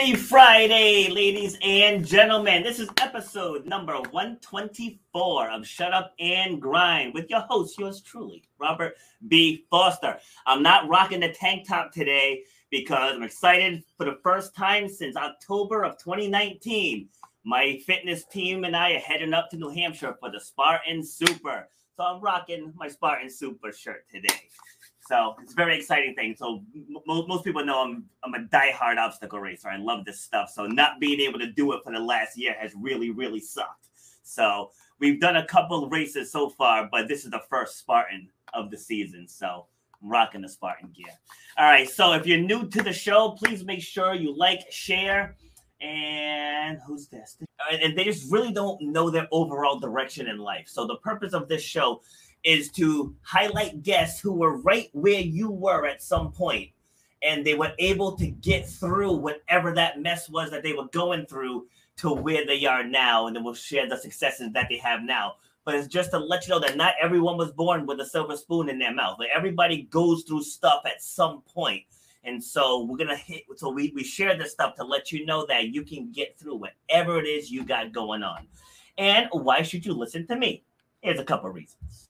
Happy Friday, ladies and gentlemen. This is episode number 124 of Shut Up and Grind with your host, yours truly, Robert B. Foster. I'm not rocking the tank top today because I'm excited for the first time since October of 2019. My fitness team and I are heading up to New Hampshire for the Spartan Super. So I'm rocking my Spartan Super shirt today. So it's a very exciting thing. So m- most people know I'm I'm a diehard obstacle racer. I love this stuff. So not being able to do it for the last year has really really sucked. So we've done a couple races so far, but this is the first Spartan of the season. So I'm rocking the Spartan gear. All right. So if you're new to the show, please make sure you like, share, and who's this? And they just really don't know their overall direction in life. So the purpose of this show is to highlight guests who were right where you were at some point and they were able to get through whatever that mess was that they were going through to where they are now and then we'll share the successes that they have now. But it's just to let you know that not everyone was born with a silver spoon in their mouth. Like everybody goes through stuff at some point. And so we're gonna hit so we, we share this stuff to let you know that you can get through whatever it is you got going on. And why should you listen to me? Here's a couple reasons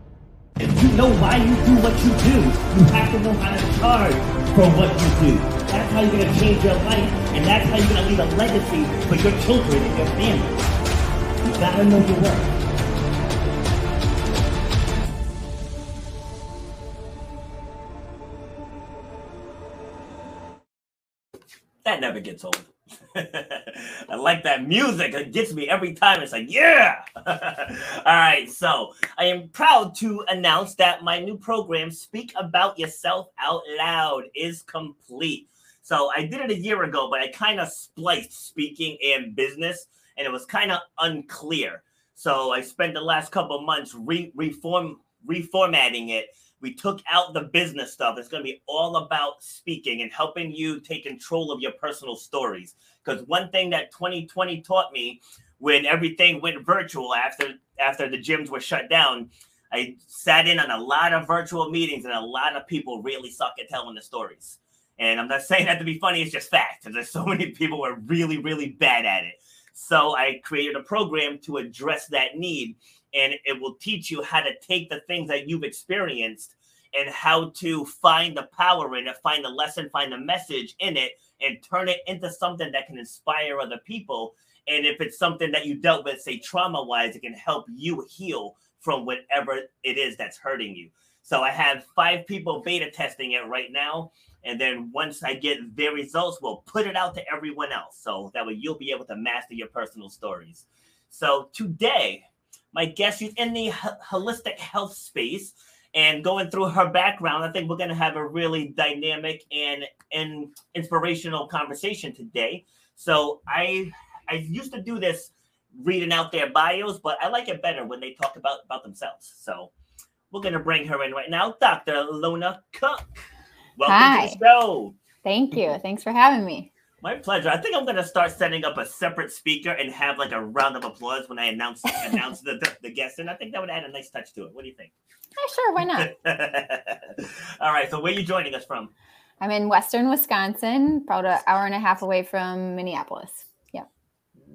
If you know why you do what you do, you have to know how to charge for what you do. That's how you're going to change your life, and that's how you're going to leave a legacy for your children and your family. You got to know your worth. That never gets old. I like that music. It gets me every time. It's like, yeah. All right. So I am proud to announce that my new program, Speak About Yourself Out Loud, is complete. So I did it a year ago, but I kind of spliced speaking and business, and it was kind of unclear. So I spent the last couple months re- reform reformatting it we took out the business stuff. It's going to be all about speaking and helping you take control of your personal stories. Because one thing that 2020 taught me when everything went virtual after after the gyms were shut down, I sat in on a lot of virtual meetings and a lot of people really suck at telling the stories. And I'm not saying that to be funny, it's just fact. There's so many people who are really, really bad at it. So I created a program to address that need and it will teach you how to take the things that you've experienced and how to find the power in it, find the lesson, find the message in it, and turn it into something that can inspire other people. And if it's something that you dealt with, say trauma wise, it can help you heal from whatever it is that's hurting you. So I have five people beta testing it right now. And then once I get their results, we'll put it out to everyone else. So that way you'll be able to master your personal stories. So today, my guest is in the holistic health space And going through her background, I think we're going to have a really dynamic and, and inspirational conversation today. So I I used to do this reading out their bios, but I like it better when they talk about, about themselves. So we're going to bring her in right now, Dr. Lona Cook. Welcome Hi. to the show. Thank you. Thanks for having me. My pleasure. I think I'm going to start setting up a separate speaker and have like a round of applause when I announce announce the, the, the guest. And I think that would add a nice touch to it. What do you think? Yeah, sure. Why not? All right. So where are you joining us from? I'm in Western Wisconsin, about an hour and a half away from Minneapolis. Yeah.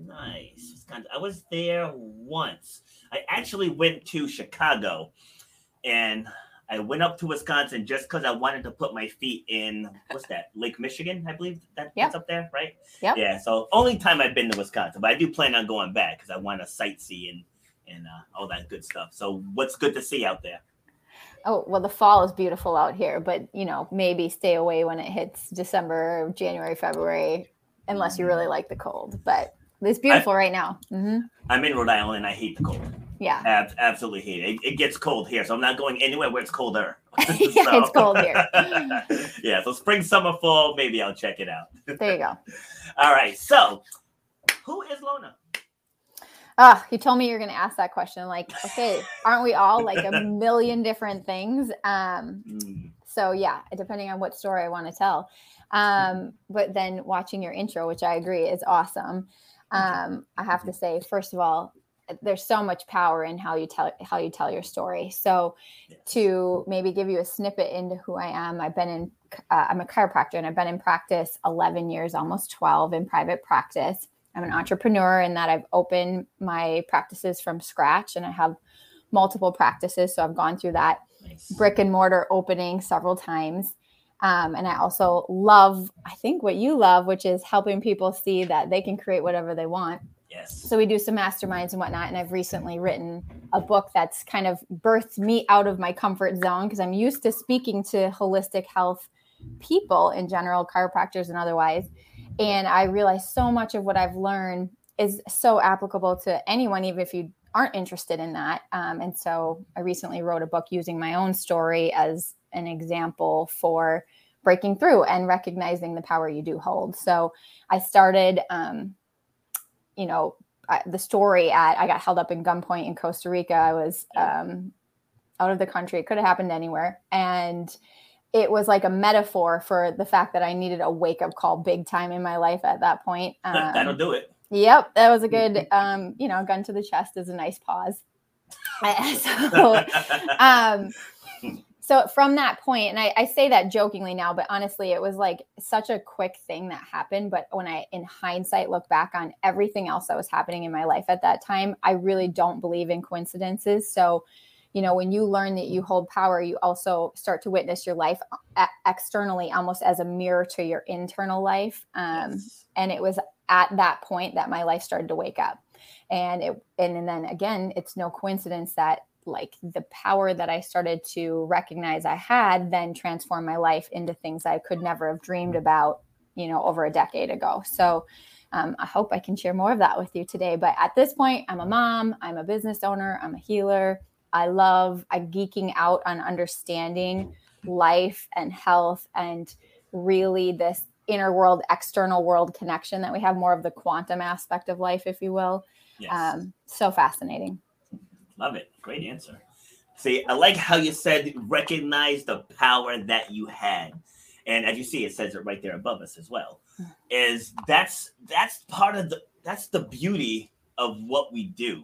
Nice. Wisconsin. I was there once. I actually went to Chicago and I went up to Wisconsin just because I wanted to put my feet in what's that Lake Michigan, I believe that, yep. that's up there, right? Yeah. Yeah. So only time I've been to Wisconsin, but I do plan on going back because I want to sightsee and and uh, all that good stuff. So what's good to see out there? Oh well, the fall is beautiful out here, but you know maybe stay away when it hits December, January, February, unless you really mm-hmm. like the cold. But it's beautiful I, right now. Mm-hmm. I'm in Rhode Island. and I hate the cold. Yeah. Ab- absolutely it. it. gets cold here, so I'm not going anywhere where it's colder. yeah, so. it's cold here. yeah, so spring, summer, fall, maybe I'll check it out. there you go. All right. So, who is Lona? Ah, oh, you told me you're going to ask that question. Like, okay, aren't we all like a million different things? Um, mm. So yeah, depending on what story I want to tell. Um, but then watching your intro, which I agree is awesome. Um, I have to say, first of all, there's so much power in how you tell how you tell your story. So yes. to maybe give you a snippet into who I am, I've been in uh, I'm a chiropractor and I've been in practice 11 years, almost 12 in private practice. I'm an entrepreneur in that I've opened my practices from scratch and I have multiple practices. So I've gone through that nice. brick and mortar opening several times. Um, and I also love, I think, what you love, which is helping people see that they can create whatever they want. So we do some masterminds and whatnot. And I've recently written a book that's kind of birthed me out of my comfort zone because I'm used to speaking to holistic health people in general, chiropractors and otherwise. And I realize so much of what I've learned is so applicable to anyone, even if you aren't interested in that. Um, and so I recently wrote a book using my own story as an example for breaking through and recognizing the power you do hold. So I started, um, you know, I, the story at I got held up in gunpoint in Costa Rica. I was um, out of the country. It could have happened anywhere, and it was like a metaphor for the fact that I needed a wake up call big time in my life at that point. Um, That'll do it. Yep, that was a good, um, you know, gun to the chest is a nice pause. so, um, so from that point and I, I, say that jokingly now but honestly it was like such a quick thing that happened but when i in hindsight look back on everything else that was happening in my life at that time i really don't believe in coincidences so you know when you learn that you hold power you also start to witness your life uh, externally almost as a mirror to your internal life um, yes. and it was at that point that my life started to wake up and it and, and then again it's no coincidence that like the power that I started to recognize I had then transformed my life into things I could never have dreamed about, you know, over a decade ago. So um, I hope I can share more of that with you today. But at this point, I'm a mom, I'm a business owner, I'm a healer. I love I'm geeking out on understanding life and health and really this inner world, external world connection that we have more of the quantum aspect of life, if you will. Yes. Um, so fascinating. Love it. Great answer. See, I like how you said recognize the power that you had. And as you see, it says it right there above us as well. Is that's that's part of the that's the beauty of what we do.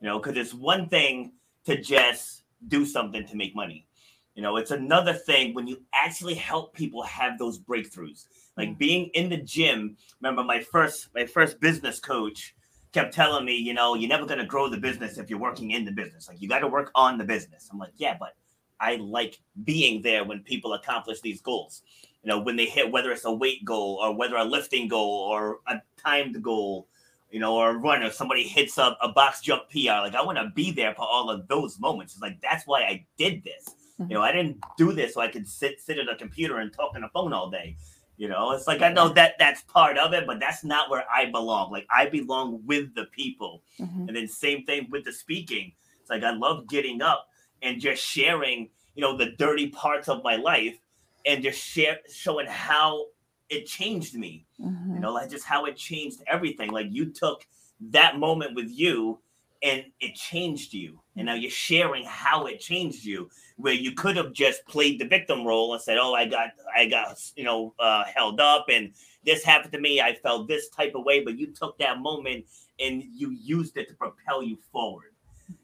You know, because it's one thing to just do something to make money. You know, it's another thing when you actually help people have those breakthroughs. Like mm. being in the gym. Remember my first my first business coach kept telling me, you know, you're never going to grow the business if you're working in the business. Like you got to work on the business. I'm like, yeah, but I like being there when people accomplish these goals. You know, when they hit whether it's a weight goal or whether a lifting goal or a timed goal, you know, or a run or somebody hits a, a box jump PR. Like I want to be there for all of those moments. It's like that's why I did this. Mm-hmm. You know, I didn't do this so I could sit sit at a computer and talk on a phone all day. You know, it's like I know that that's part of it, but that's not where I belong. Like I belong with the people. Mm-hmm. And then same thing with the speaking. It's like I love getting up and just sharing you know the dirty parts of my life and just share showing how it changed me Mhm. you know like just how it changed everything like you took that moment with you and it changed you and now you're sharing how it changed you where you could have just played the victim role and said oh i got i got you know uh, held up and this happened to me i felt this type of way but you took that moment and you used it to propel you forward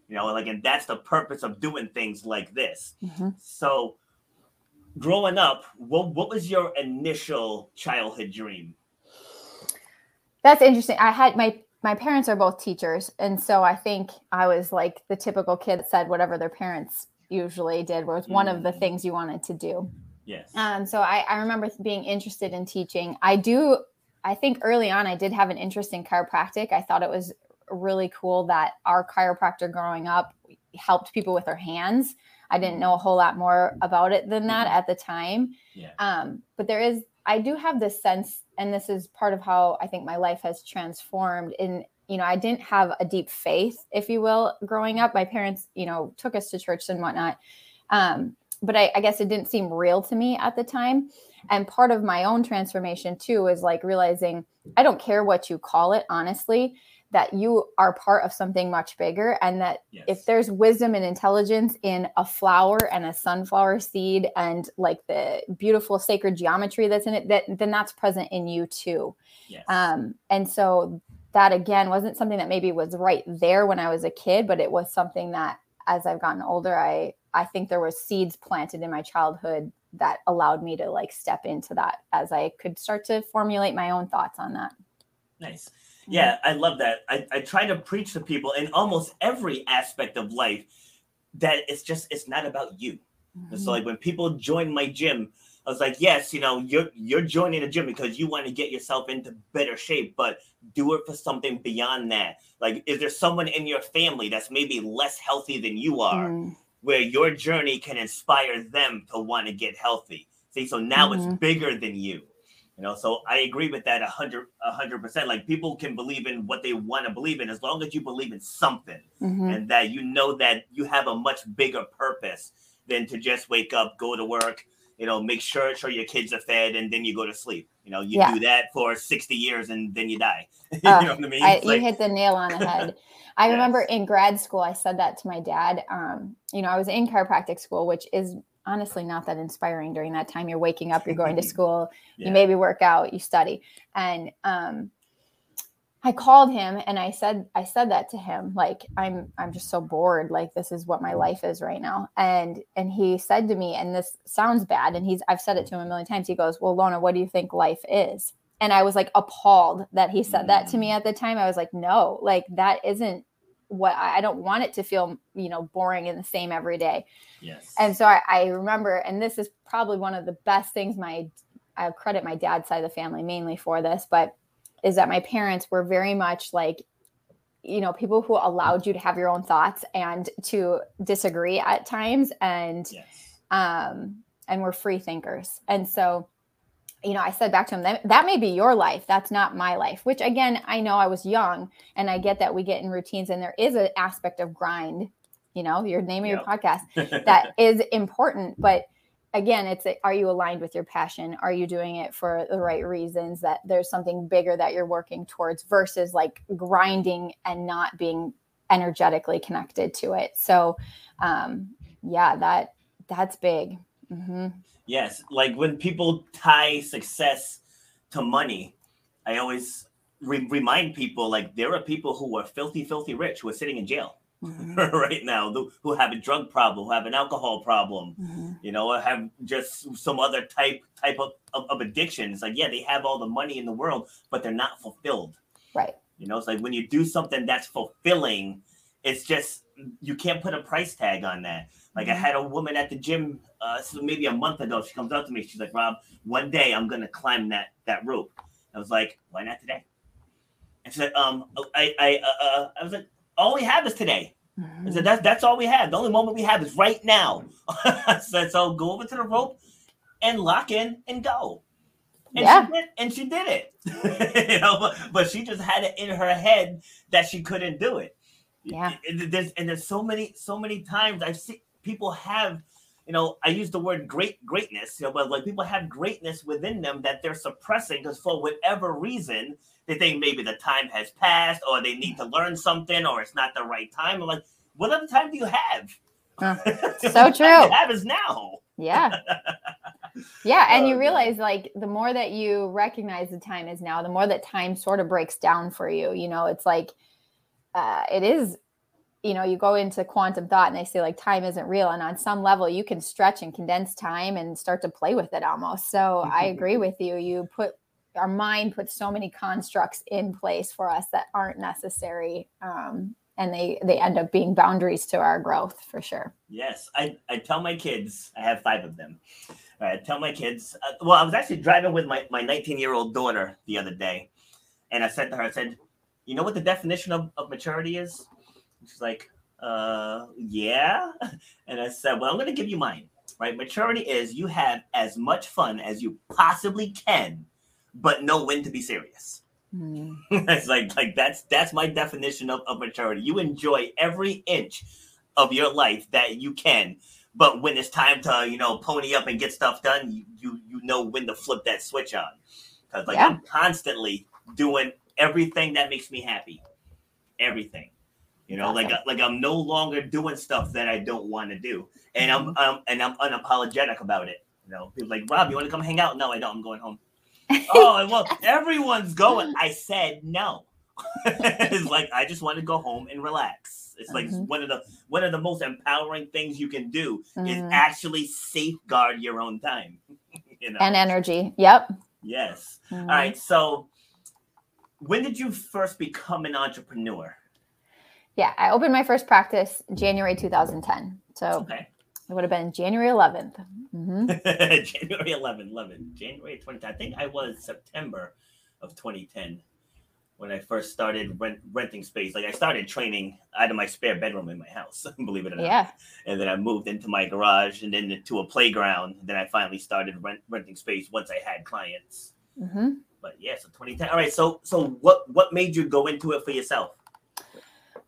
you know like and that's the purpose of doing things like this Mhm. so growing up what, what was your initial childhood dream That's interesting. I had my my parents are both teachers, and so I think I was like the typical kid that said whatever their parents usually did was one of the Mm. things you wanted to do. yes Um, so I, I remember being interested in teaching. I do. I think early on I did have an interest in chiropractic. I thought it was really cool that our chiropractor growing up helped people with their hands. I didn't know a whole lot more about it than that at the time. yeah Um, but there is, I do have this sense, and this is part of how I think my life has transformed. In you know, I didn't have a deep faith, if you will, growing up. My parents, you know, took us to church and whatnot, um, but I, I guess it didn't seem real to me at the time. And part of my own transformation too is like realizing I don't care what you call it, honestly. That you are part of something much bigger, and that yes. if there's wisdom and intelligence in a flower and a sunflower seed and like the beautiful sacred geometry that's in it that then that's present in you too. Yes. Um and so that again wasn't something that maybe was right there when i was a kid but it was something that as i've gotten older i i think there was seeds planted in my childhood that allowed me to like step into that as i could start to formulate my own thoughts on that. Nice. Yeah, I love that. I, I try to preach to people in almost every aspect of life that it's just it's not about you. And so like when people join my gym, I was like, yes, you know, you're you're joining the gym because you want to get yourself into better shape, but do it for something beyond that. Like, is there someone in your family that's maybe less healthy than you are, Mm, where your journey can inspire them to want to get healthy? See, so now it's Mhm. bigger than you. You know, so I agree with that a hundred a hundred percent. Like people can believe in what they want to believe in as long as you believe in something mhm. and that you know that you have a much bigger purpose than to just wake up, go to work, you know, make sure sure your kids are fed, and then you go to sleep. You know, you Yeah. do that for sixty years and then you die. you Uh, know what I mean? I, It's you hit the nail on the head. I Yes. remember in grad school, I said that to my dad. Um, you know, I was in chiropractic school, which is honestly not that inspiring during that time. You're waking up, you're going to school, Yeah. you maybe work out, you study. And um, I called him and I said, I said that to him, like, I'm, I'm just so bored. Like, this is what my life is right now. And, and he said to me, and this sounds bad. And he's, I've said it to him a million times. He goes, well, Lona, what do you think life is? And I was like appalled that he said that to me at the time. I was like, no, like that isn't what I, don't want it to feel, you know, boring and the same every day. yes. And so I, I remember, and this is probably one of the best things my I credit my dad's side of the family mainly for this, but is that my parents were very much like, you know, people who allowed you to have your own thoughts and to disagree at times and yes. um and we're free thinkers. And so you know, I said back to him that that may be your life. That's not my life. Which again, I know I was young, and I get that we get in routines, and there is an aspect of grind. You know, your name of your podcast that is important, but again, it's are you aligned with your passion? Are you doing it for the right reasons? That there's something bigger that you're working towards versus like grinding and not being energetically connected to it. So, um, yeah, that that's big. Hmm Yes, like when people tie success to money, I always re- remind people like there are people who are filthy, filthy rich who are sitting in jail Mhm. right now, who- who have a drug problem, who have an alcohol problem, Mhm. you know, or have just some other type type of, of, of addiction. It's like, yeah, they have all the money in the world, but they're not fulfilled. Right. You know, it's like when you do something that's fulfilling, it's just you can't put a price tag on that. Like I Mhm. had a woman at the gym, uh, so maybe a month ago. She comes up to me. She's like, "Rob, one day I'm gonna climb that that rope." I was like, "Why not today?" And she said, "Um, I, I, uh, uh, I was like, all we have is today." I said, "That's that's all we have. The only moment we have is right now." I said, "So go over to the rope and lock in and go." And Yeah. she did, and she did it. you know, but, but she just had it in her head that she couldn't do it. Yeah. And there's and there's so many so many times I've seen people have you know, I use the word great greatness, you know, but like people have greatness within them that they're suppressing because for whatever reason they think maybe the time has passed or they need to learn something or it's not the right time. I'm like, what other time do you have? Uh, so true. you have is now. Yeah. Yeah. And oh, you realize like the more that you recognize the time is now, the more that time sort of breaks down for you. You know, it's like uh, it is you know you go into quantum thought and they say like time isn't real. And on some level you can stretch and condense time and start to play with it almost. So i agree with you. You put our mind puts so many constructs in place for us that aren't necessary um, and they they end up being boundaries to our growth for sure. Yes. I i tell my kids i have five of them. I tell my kids uh, well i was actually driving with my my 19 year old daughter the other day and i said to her i said you know what the definition of, of maturity is she's like uh yeah and i said well i'm going to give you mine right maturity is you have as much fun as you possibly can but know when to be serious. Mm. it's like like that's that's my definition of, of maturity. You enjoy every inch of your life that you can, but when it's time to you know pony up and get stuff done, you you, you know when to flip that switch on. Because like yeah. I'm constantly doing everything that makes me happy, everything. You know, like like I'm no longer doing stuff that I don't want to do, and I'm mm-hmm. um, and I'm unapologetic about it. You know, people like Rob, you want to come hang out? No, I don't. I'm going home oh well, everyone's going. I said no. it's like I just want to go home and relax. It's like mm-hmm. one of the one of the most empowering things you can do mm-hmm. is actually safeguard your own time. you know? And energy. Yep. Yes. Mm-hmm. All right. So when did you first become an entrepreneur? Yeah, I opened my first practice January 2010. So okay. It would have been January 11th. Mm-hmm. January 11, 11, January 2010. I think I was September of 2010 when I first started rent, renting space. Like I started training out of my spare bedroom in my house, believe it or not. Yeah. And then I moved into my garage and then to a playground. Then I finally started rent, renting space once I had clients. Mm-hmm. But yeah, so 2010. All right. So so what what made you go into it for yourself?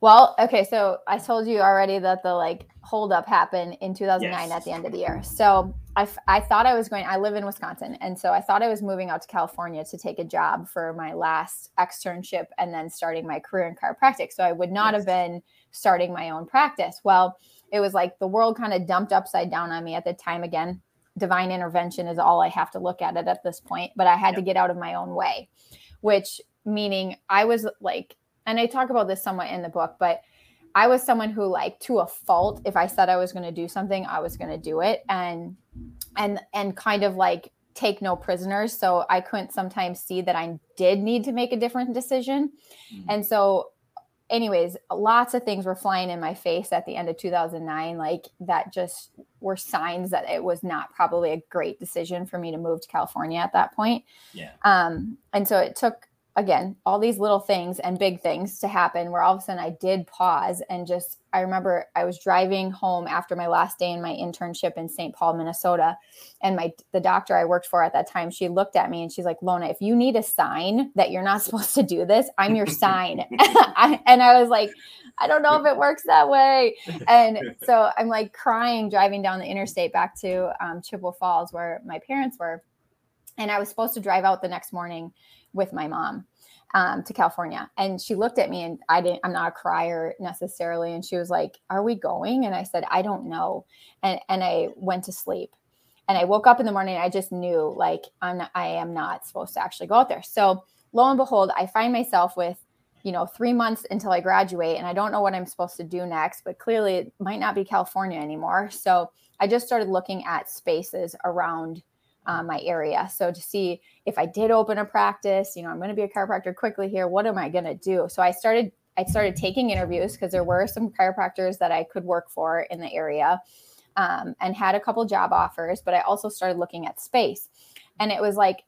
Well, okay, so I told you already that the like holdup happened in 2009 yes. at the end of the year. So I, I thought I was going, I live in Wisconsin. And so I thought I was moving out to California to take a job for my last externship and then starting my career in chiropractic. So I would not yes. have been starting my own practice. Well, it was like the world kind of dumped upside down on me at the time again. Divine intervention is all I have to look at it at this point, but I had yep. to get out of my own way, which meaning I was like and I talk about this somewhat in the book, but I was someone who like to a fault if I said I was going to do something, I was going to do it and and and kind of like take no prisoners. So I couldn't sometimes see that I did need to make a different decision. Mm-hmm. And so anyways, lots of things were flying in my face at the end of 2009 like that just were signs that it was not probably a great decision for me to move to California at that point. Yeah. Um and so it took again, all these little things and big things to happen where all of a sudden I did pause and just, I remember I was driving home after my last day in my internship in St. Paul, Minnesota. And my, the doctor I worked for at that time, she looked at me and she's like, Lona, if you need a sign that you're not supposed to do this, I'm your sign. and I was like, I don't know if it works that way. And so I'm like crying driving down the interstate back to um, Chippewa Falls where my parents were. And I was supposed to drive out the next morning with my mom um, to California. And she looked at me and I didn't, I'm not a crier necessarily. And she was like, Are we going? And I said, I don't know. And, and I went to sleep. And I woke up in the morning. I just knew like I'm not, I am not supposed to actually go out there. So lo and behold, I find myself with, you know, three months until I graduate, and I don't know what I'm supposed to do next. But clearly, it might not be California anymore. So I just started looking at spaces around uh, my area. So to see if I did open a practice, you know, I'm going to be a chiropractor quickly here. What am I going to do? So I started I started taking interviews because there were some chiropractors that I could work for in the area, um, and had a couple job offers. But I also started looking at space, and it was like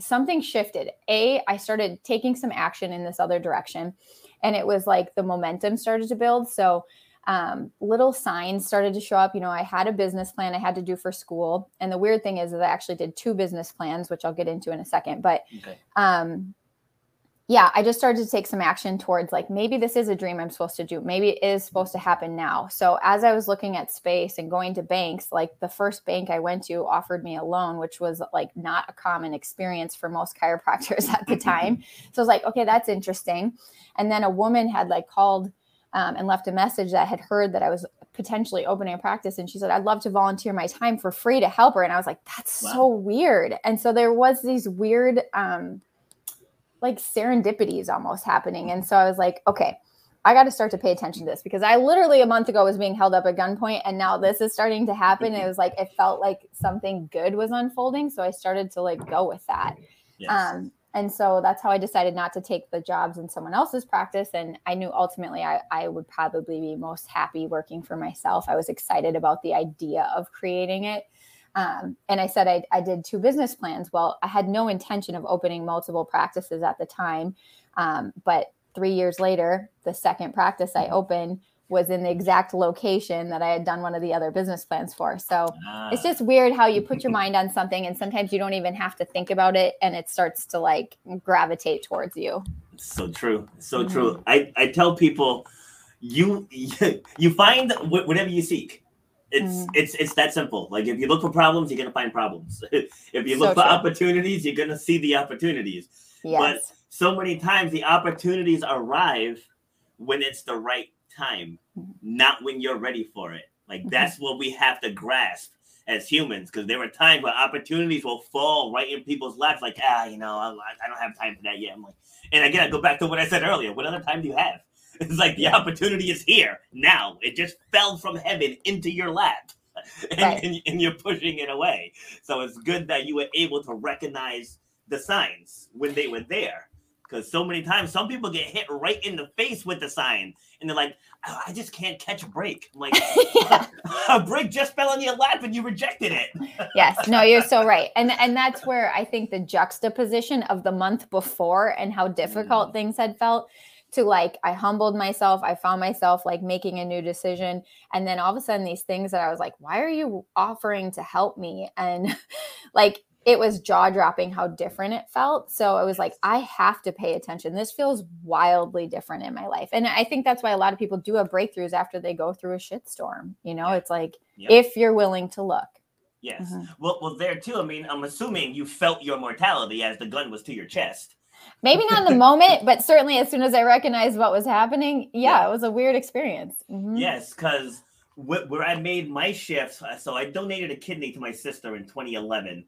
something shifted. A, I started taking some action in this other direction, and it was like the momentum started to build. So um, little signs started to show up. You know, I had a business plan I had to do for school. And the weird thing is that I actually did two business plans, which I'll get into in a second. But okay. um, yeah, I just started to take some action towards like maybe this is a dream I'm supposed to do. Maybe it is supposed to happen now. So as I was looking at space and going to banks, like the first bank I went to offered me a loan, which was like not a common experience for most chiropractors at the time. so I was like, okay, that's interesting. And then a woman had like called um, and left a message that had heard that I was potentially opening a practice. And she said, I'd love to volunteer my time for free to help her. And I was like, that's wow. so weird. And so there was these weird, um, like serendipities almost happening. And so I was like, okay, I got to start to pay attention to this because I literally a month ago was being held up at gunpoint and now this is starting to happen. it was like, it felt like something good was unfolding. So I started to like go with that. Yes. Um, and so that's how I decided not to take the jobs in someone else's practice. And I knew ultimately I, I would probably be most happy working for myself. I was excited about the idea of creating it. Um, and I said I, I, did two business plans. Well, I had no intention of opening multiple practices at the time. Um, but three years later, the second practice I opened was in the exact location that I had done one of the other business plans for. So ah. it's just weird how you put your mind on something and sometimes you don't even have to think about it and it starts to like gravitate towards you. So true. So mm-hmm. true. I, I tell people you you find whatever you seek it's mm. it's it's that simple. Like if you look for problems, you're gonna find problems. if you look so for true. opportunities, you're gonna see the opportunities. Yes. But so many times the opportunities arrive when it's the right time, mm-hmm. not when you're ready for it. Like mm-hmm. that's what we have to grasp as humans, because there are times where opportunities will fall right in people's laps. Like ah, you know, I, I don't have time for that yet. I'm like, and again, I go back to what I said earlier. What other time do you have? It's like the opportunity is here now. It just fell from heaven into your lap. And, right. and, and, you're pushing it away. So it's good that you were able to recognize the signs when they were there. Because so many times, some people get hit right in the face with the sign, and they're like, oh, "I just can't catch a break." I'm like, a break just fell on your lap, and you rejected it. yes, no, you're so right, and and that's where I think the juxtaposition of the month before and how difficult mm. things had felt to like I humbled myself. I found myself like making a new decision. And then all of a sudden these things that I was like, why are you offering to help me? And like it was jaw dropping how different it felt. So I was like, I have to pay attention. This feels wildly different in my life. And I think that's why a lot of people do have breakthroughs after they go through a shitstorm. You know, yeah. it's like yep. if you're willing to look. Yes. Mm-hmm. Well, well, there too. I mean, I'm assuming you felt your mortality as the gun was to your chest. Maybe not in the moment, but certainly as soon as I recognized what was happening, yeah, yeah. it was a weird experience. Mm-hmm. Yes, because where I made my shifts, uh, so I donated a kidney to my sister in 2011,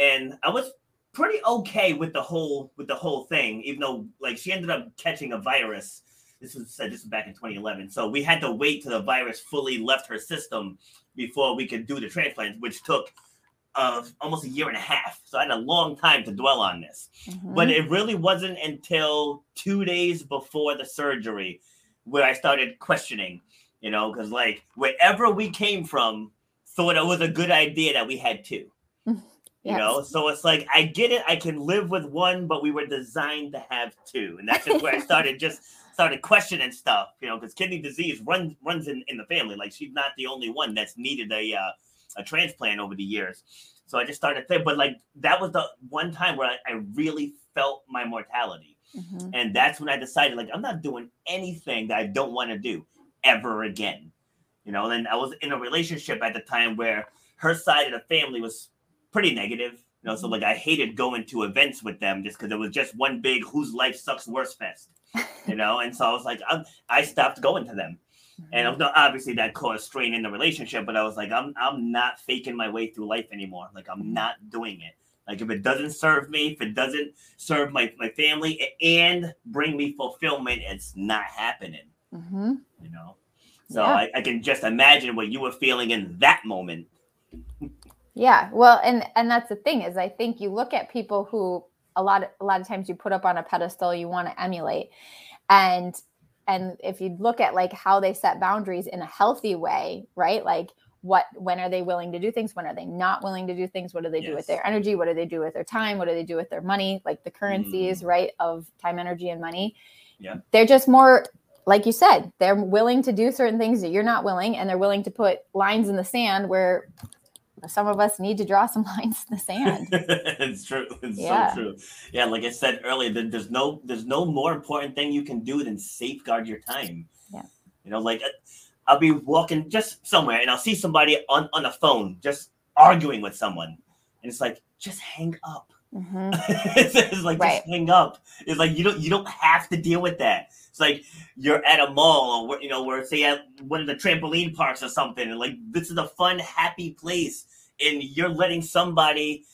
and I was pretty okay with the whole with the whole thing, even though like she ended up catching a virus. This was said this was back in 2011, so we had to wait till the virus fully left her system before we could do the transplant, which took of almost a year and a half. So I had a long time to dwell on this. Mm-hmm. But it really wasn't until two days before the surgery where I started questioning, you know, because like wherever we came from, thought it was a good idea that we had two. You yes. know, so it's like I get it. I can live with one, but we were designed to have two, and that's just where I started just started questioning stuff. You know, because kidney disease runs runs in, in the family. Like she's not the only one that's needed a uh, a transplant over the years. So I just started thinking, but like that was the one time where I, I really felt my mortality. Mm-hmm. And that's when I decided, like, I'm not doing anything that I don't want to do ever again. You know, and I was in a relationship at the time where her side of the family was pretty negative. You know, so mm-hmm. like I hated going to events with them just because it was just one big whose life sucks worse fest. You know, and so I was like, I, I stopped going to them. And mm-hmm. obviously that caused strain in the relationship, but I was like, I'm I'm not faking my way through life anymore. Like I'm mm-hmm. not doing it. Like if it doesn't serve me, if it doesn't serve my, my family and bring me fulfillment, it's not happening. Mm-hmm. You know? So yeah. I, I can just imagine what you were feeling in that moment. Yeah. Well, and and that's the thing is I think you look at people who a lot of, a lot of times you put up on a pedestal you want to emulate. And and if you look at like how they set boundaries in a healthy way right like what when are they willing to do things when are they not willing to do things what do they yes. do with their energy what do they do with their time what do they do with their money like the currencies mm. right of time energy and money yeah they're just more like you said they're willing to do certain things that you're not willing and they're willing to put lines in the sand where some of us need to draw some lines in the sand. it's true. It's Yeah. so true. Yeah, like I said earlier, there's no there's no more important thing you can do than safeguard your time. Yeah. You know, like I'll be walking just somewhere and I'll see somebody on on the phone just arguing with someone, and it's like just hang up. Mhm. it's, it's like Right. just hang up. It's like you don't you don't have to deal with that. It's like you're at a mall or you know, we're say at one of the trampoline parks or something, and like this is a fun, happy place, and you're letting somebody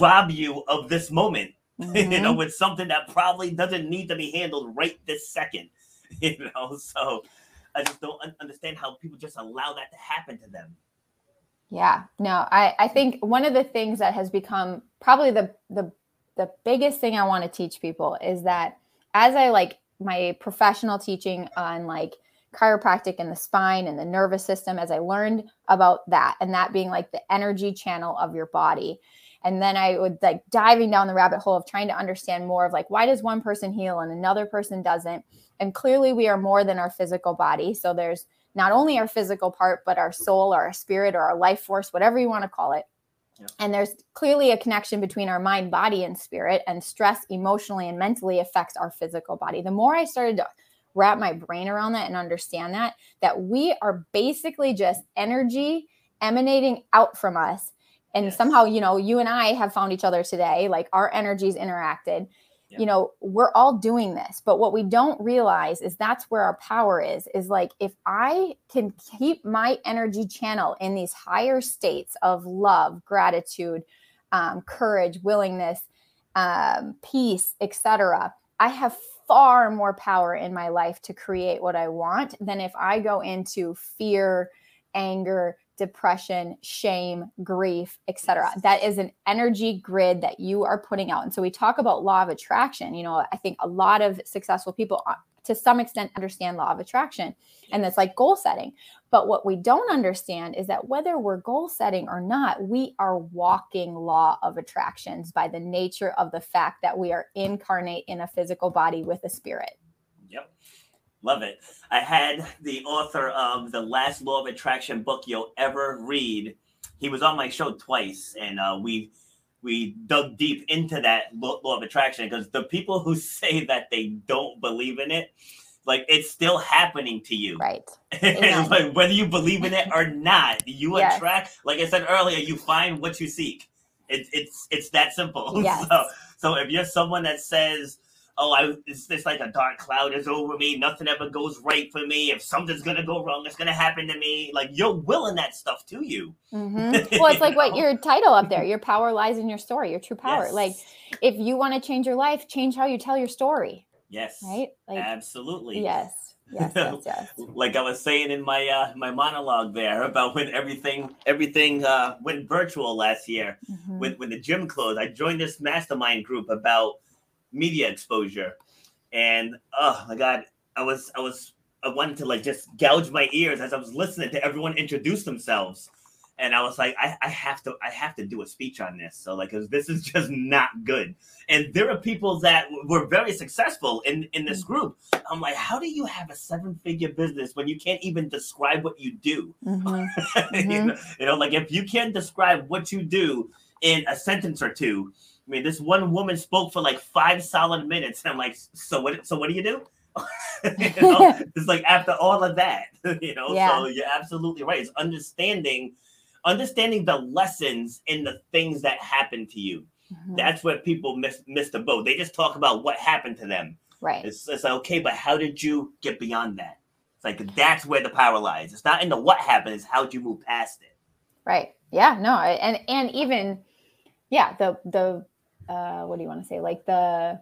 rob you of this moment. you know, Mhm. with something that probably doesn't need to be handled right this second. You know, so I just don't understand how people just allow that to happen to them. Yeah, no, I, I think one of the things that has become probably the the the biggest thing I want to teach people is that as I like my professional teaching on like chiropractic and the spine and the nervous system, as I learned about that and that being like the energy channel of your body. And then I would like diving down the rabbit hole of trying to understand more of like why does one person heal and another person doesn't? And clearly we are more than our physical body. So there's not only our physical part, but our soul or our spirit or our life force, whatever you want to call it. Yeah. And there's clearly a connection between our mind, body, and spirit, and stress emotionally and mentally affects our physical body. The more I started to wrap my brain around that and understand that, that we are basically just energy emanating out from us. And Yes. somehow, you know, you and I have found each other today, like our energies interacted Yeah. you know we're all doing this but what we don't realize is that's where our power is is like if i can keep my energy channel in these higher states of love gratitude um, courage willingness um, peace etc i have far more power in my life to create what i want than if i go into fear anger depression shame grief etc that is an energy grid that you are putting out. And so we talk about law of attraction. You know i think a lot of successful people uh, to some extent understand law of attraction and that's like goal setting. But what we don't understand is that whether we're goal setting or not we are walking law of attractions by the nature of the fact that we are incarnate in a physical body with a spirit. Yep. Love it. I had the author of the last law of attraction book you'll ever read. He was on my show twice, and uh, we we dug deep into that law, of attraction because the people who say that they don't believe in it, like it's still happening to you. right It's like whether you believe in it or not, you Yes. attract. Like I said earlier, you find what you seek. It, it's it's that simple. Yes. So so if you're someone that says, "Oh, I it's just like a dark cloud is over me. Nothing ever goes right for me. If something's gonna go wrong, it's gonna happen to me." Like you're willing that stuff to you. Mhm. well it's like what your title up there your power lies in your story your true power Yes. like if you want to change your life change how you tell your story yes, right like absolutely. yes yes yes yes like I was saying in my uh, my monologue there about when everything everything uh, went virtual last year. Mhm. when, when the gym closed, I joined this mastermind group about media exposure. And oh my god, I was I was I wanted to like just gouge my ears as I was listening to everyone introduce themselves. And I was like, I, I have to I have to do a speech on this. So like this is just not good. And there are people that were very successful in, in this group. I'm like, how do you have a seven-figure business when you can't even describe what you do? Mhm. you, Mhm. know, you know, like if you can't describe what you do in a sentence or two, I mean, this one woman spoke for like five solid minutes, and I'm like, so what? So what do you do? you know, it's like after all of that, you know. Yeah. So you're absolutely right. It's understanding, understanding the lessons in the things that happen to you. Mhm. That's where people miss miss the boat. They just talk about what happened to them. right It's, it's like okay, but how did you get beyond that? It's like that's where the power lies. It's not in the what happened. It's how do you move past it. right yeah no I- and and even yeah the the uh what do you want to say? Like the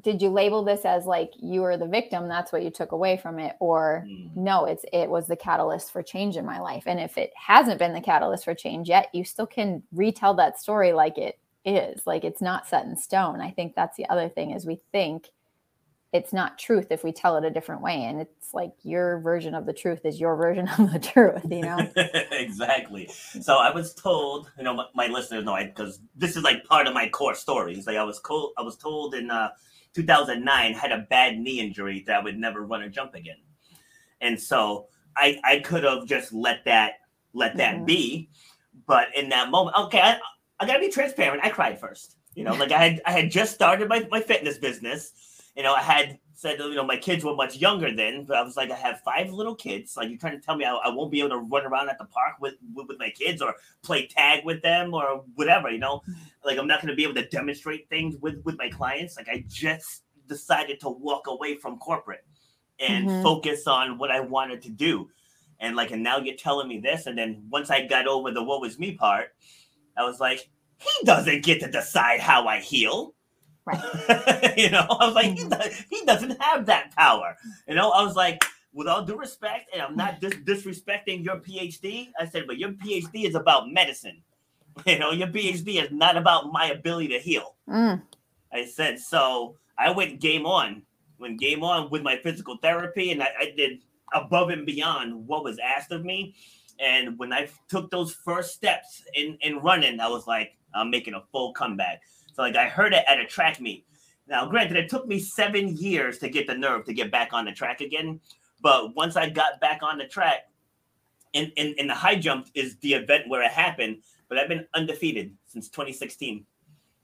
did you label this as like you were the victim that's what you took away from it? Or Mm. no it's it was the catalyst for change in my life. And if it hasn't been the catalyst for change yet you still can retell that story like it is like it's not set in stone. I think that's the other thing is we think it's not truth if we tell it a different way and it's like your version of the truth is your version of the truth you know exactly. So I was told, you know, my, listeners know, because this is like part of my core story. It's like I was told, I was told in uh, 2009 had a bad knee injury that I would never run or jump again, and so I I could have just let that let that Mhm. be, but in that moment, okay, I, I gotta be transparent. I cried first. You know, like I had I had just started my, my fitness business. You know, I had said you know my kids were much younger then, but I was like, I have five little kids. Like you're trying to tell me I, I won't be able to run around at the park with, with, with my kids or play tag with them or whatever. You know, like I'm not going to be able to demonstrate things with with my clients. Like I just decided to walk away from corporate and Mhm. focus on what I wanted to do. And like, and now you're telling me this. And then once I got over the what was me part, I was like, he doesn't get to decide how I heal. you know, I was like, he, does, he doesn't have that power. You know, I was like, with all due respect, and I'm not dis- disrespecting your PhD. I said, but your PhD is about medicine. You know, your PhD is not about my ability to heal. Mm. I said, so I went game on, went game on with my physical therapy, and I, I did above and beyond what was asked of me. And when I took those first steps in, in running, I was like, I'm making a full comeback. So like I heard it at a track meet. Now, granted, it took me seven years to get the nerve to get back on the track again. But once I got back on the track, and, in, in the high jump is the event where it happened. But I've been undefeated since 2016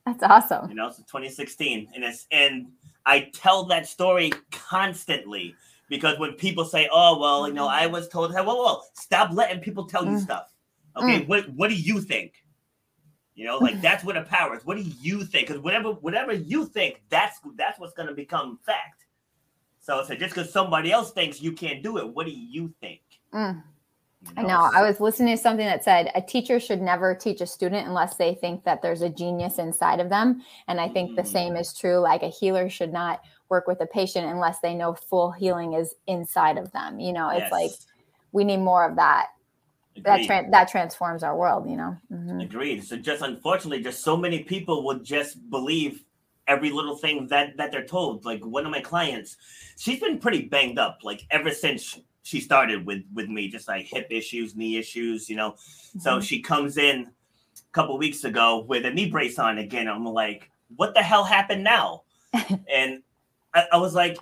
That's awesome. you know, so 2016, and it's and I tell that story constantly because when people say, "Oh, well, you know, I was told," hey, whoa, whoa, stop letting people tell you Mm. stuff. Okay, what what do you think? You know, like that's what a power is. What do you think? Because whatever whatever you think, that's that's what's going to become fact. So, so just because somebody else thinks you can't do it, what do you think? Mm. You I know. I was listening to something that said a teacher should never teach a student unless they think that there's a genius inside of them. And I think the Mm. same is true. Like a healer should not work with a patient unless they know full healing is inside of them. You know, it's like we need more of that. That tran that transforms our world. You know. Mhm. Agreed. So just unfortunately, just so many people would just believe every little thing that that they're told. Like one of my clients, she's been pretty banged up, like ever since she started with with me, just like hip issues, knee issues, you know. So Mhm. she comes in a couple weeks ago with a knee brace on again. I'm like, what the hell happened now? and I, I was like, "D-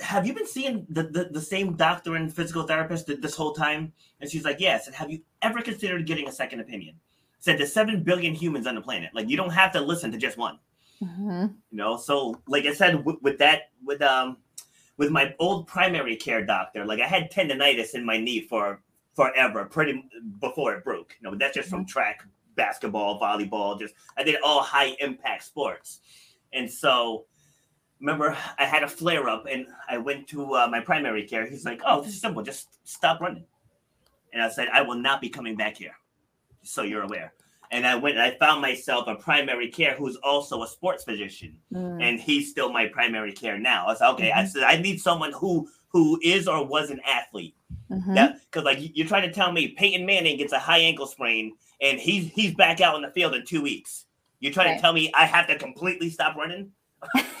have you been seeing the, the, the same doctor and physical therapist th- this whole time? And she's like, yes. And have you ever considered getting a second opinion? Said there's seven billion humans on the planet. Like you don't have to listen to just one. Mhm. You know. So like I said, with, with that, with um, with my old primary care doctor, like I had tendonitis in my knee for forever, pretty before it broke. You know, but that's just from track, basketball, volleyball. Just I did all high impact sports, and so remember I had a flare up and I went to uh, my primary care. He's like, "Oh, this is simple. Just stop running." And I said, "I will not be coming back here." So you're aware. And I went and I found myself a primary care who's also a sports physician, Mm. and he's still my primary care now. I said, "Okay." I said, "I need someone who who is or was an athlete." Mhm. That because like you- you're trying to tell me Peyton Manning gets a high ankle sprain and he's he's back out in the field in two weeks. You're trying Right. to tell me I have to completely stop running?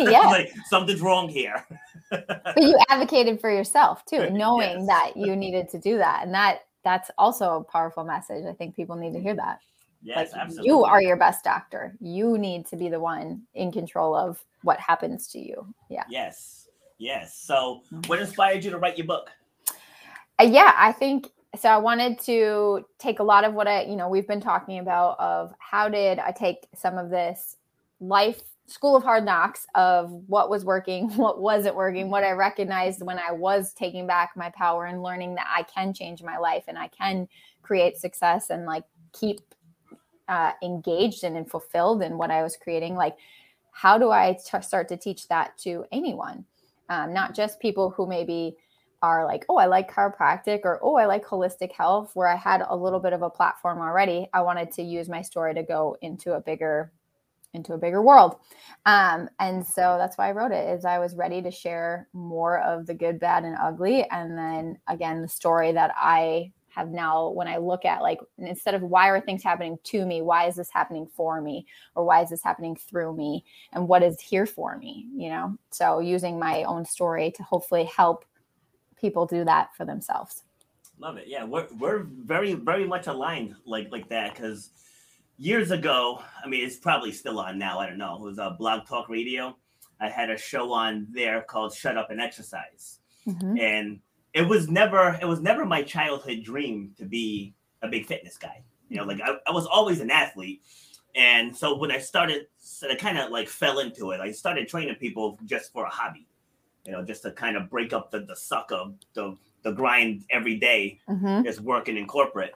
yeah. like something's wrong here. but you advocated for yourself too Yes. knowing that you needed to do that and that that's also a powerful message i think people need to hear that Yes, like absolutely. you are your best doctor you need to be the one in control of what happens to you yeah Yes, yes. So, what inspired you to write your book? Uh, yeah i think so i wanted to take a lot of what i you know we've been talking about of how did i take some of this life school of hard knocks of what was working what wasn't working what i recognized when i was taking back my power and learning that i can change my life and i can create success and like keep uh, engaged and, and fulfilled in what i was creating like how do i t- start to teach that to anyone um, not just people who maybe are like, oh, I like chiropractic or oh, I like holistic health, where I had a little bit of a platform already. I wanted to use my story to go into a bigger into a bigger world. Um, and so that's why I wrote it is I was ready to share more of the good, bad, and ugly. And then again, the story that I have now when I look at like instead of why are things happening to me, why is this happening for me? Or why is this happening through me? And what is here for me? You know? So using my own story to hopefully help people do that for themselves. Love it. Yeah, we're we're very very much aligned like like that because years ago, I mean, it's probably still on now. I don't know. It was a Blog Talk Radio. I had a show on there called "Shut Up and Exercise," Mhm. and it was never it was never my childhood dream to be a big fitness guy. You know, like I, I was always an athlete. And so when I started, so I kind of like fell into it. I started training people just for a hobby, you know, just to kind of break up the, the suck of the, the grind every day, Mhm. just working in corporate.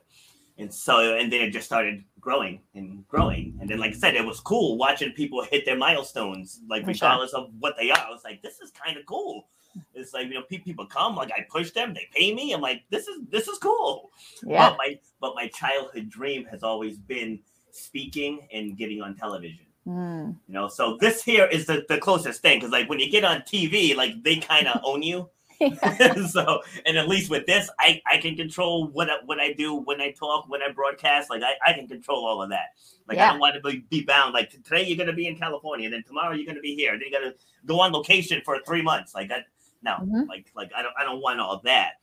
And so, and then it just started growing and growing. And then, like I said, it was cool watching people hit their milestones, like regardless of what they are. I was like, this is kind of cool. It's like, you know, pe- people come, like I push them, they pay me. I'm like, this is, this is cool. Yeah. But my, but my childhood dream has always been speaking and getting on television. Mm. You know, so this here is the, the closest thing because like when you get on TV, like they kind of own you. so and at least with this, I, I can control what I, what I do when I talk, when I broadcast. Like I, I can control all of that. Like Yeah. I don't want to be, be bound. Like today you're gonna be in California, then tomorrow you're gonna be here. Then you gotta go on location for three months. Like that. No, Mhm. like like I don't I don't want all that.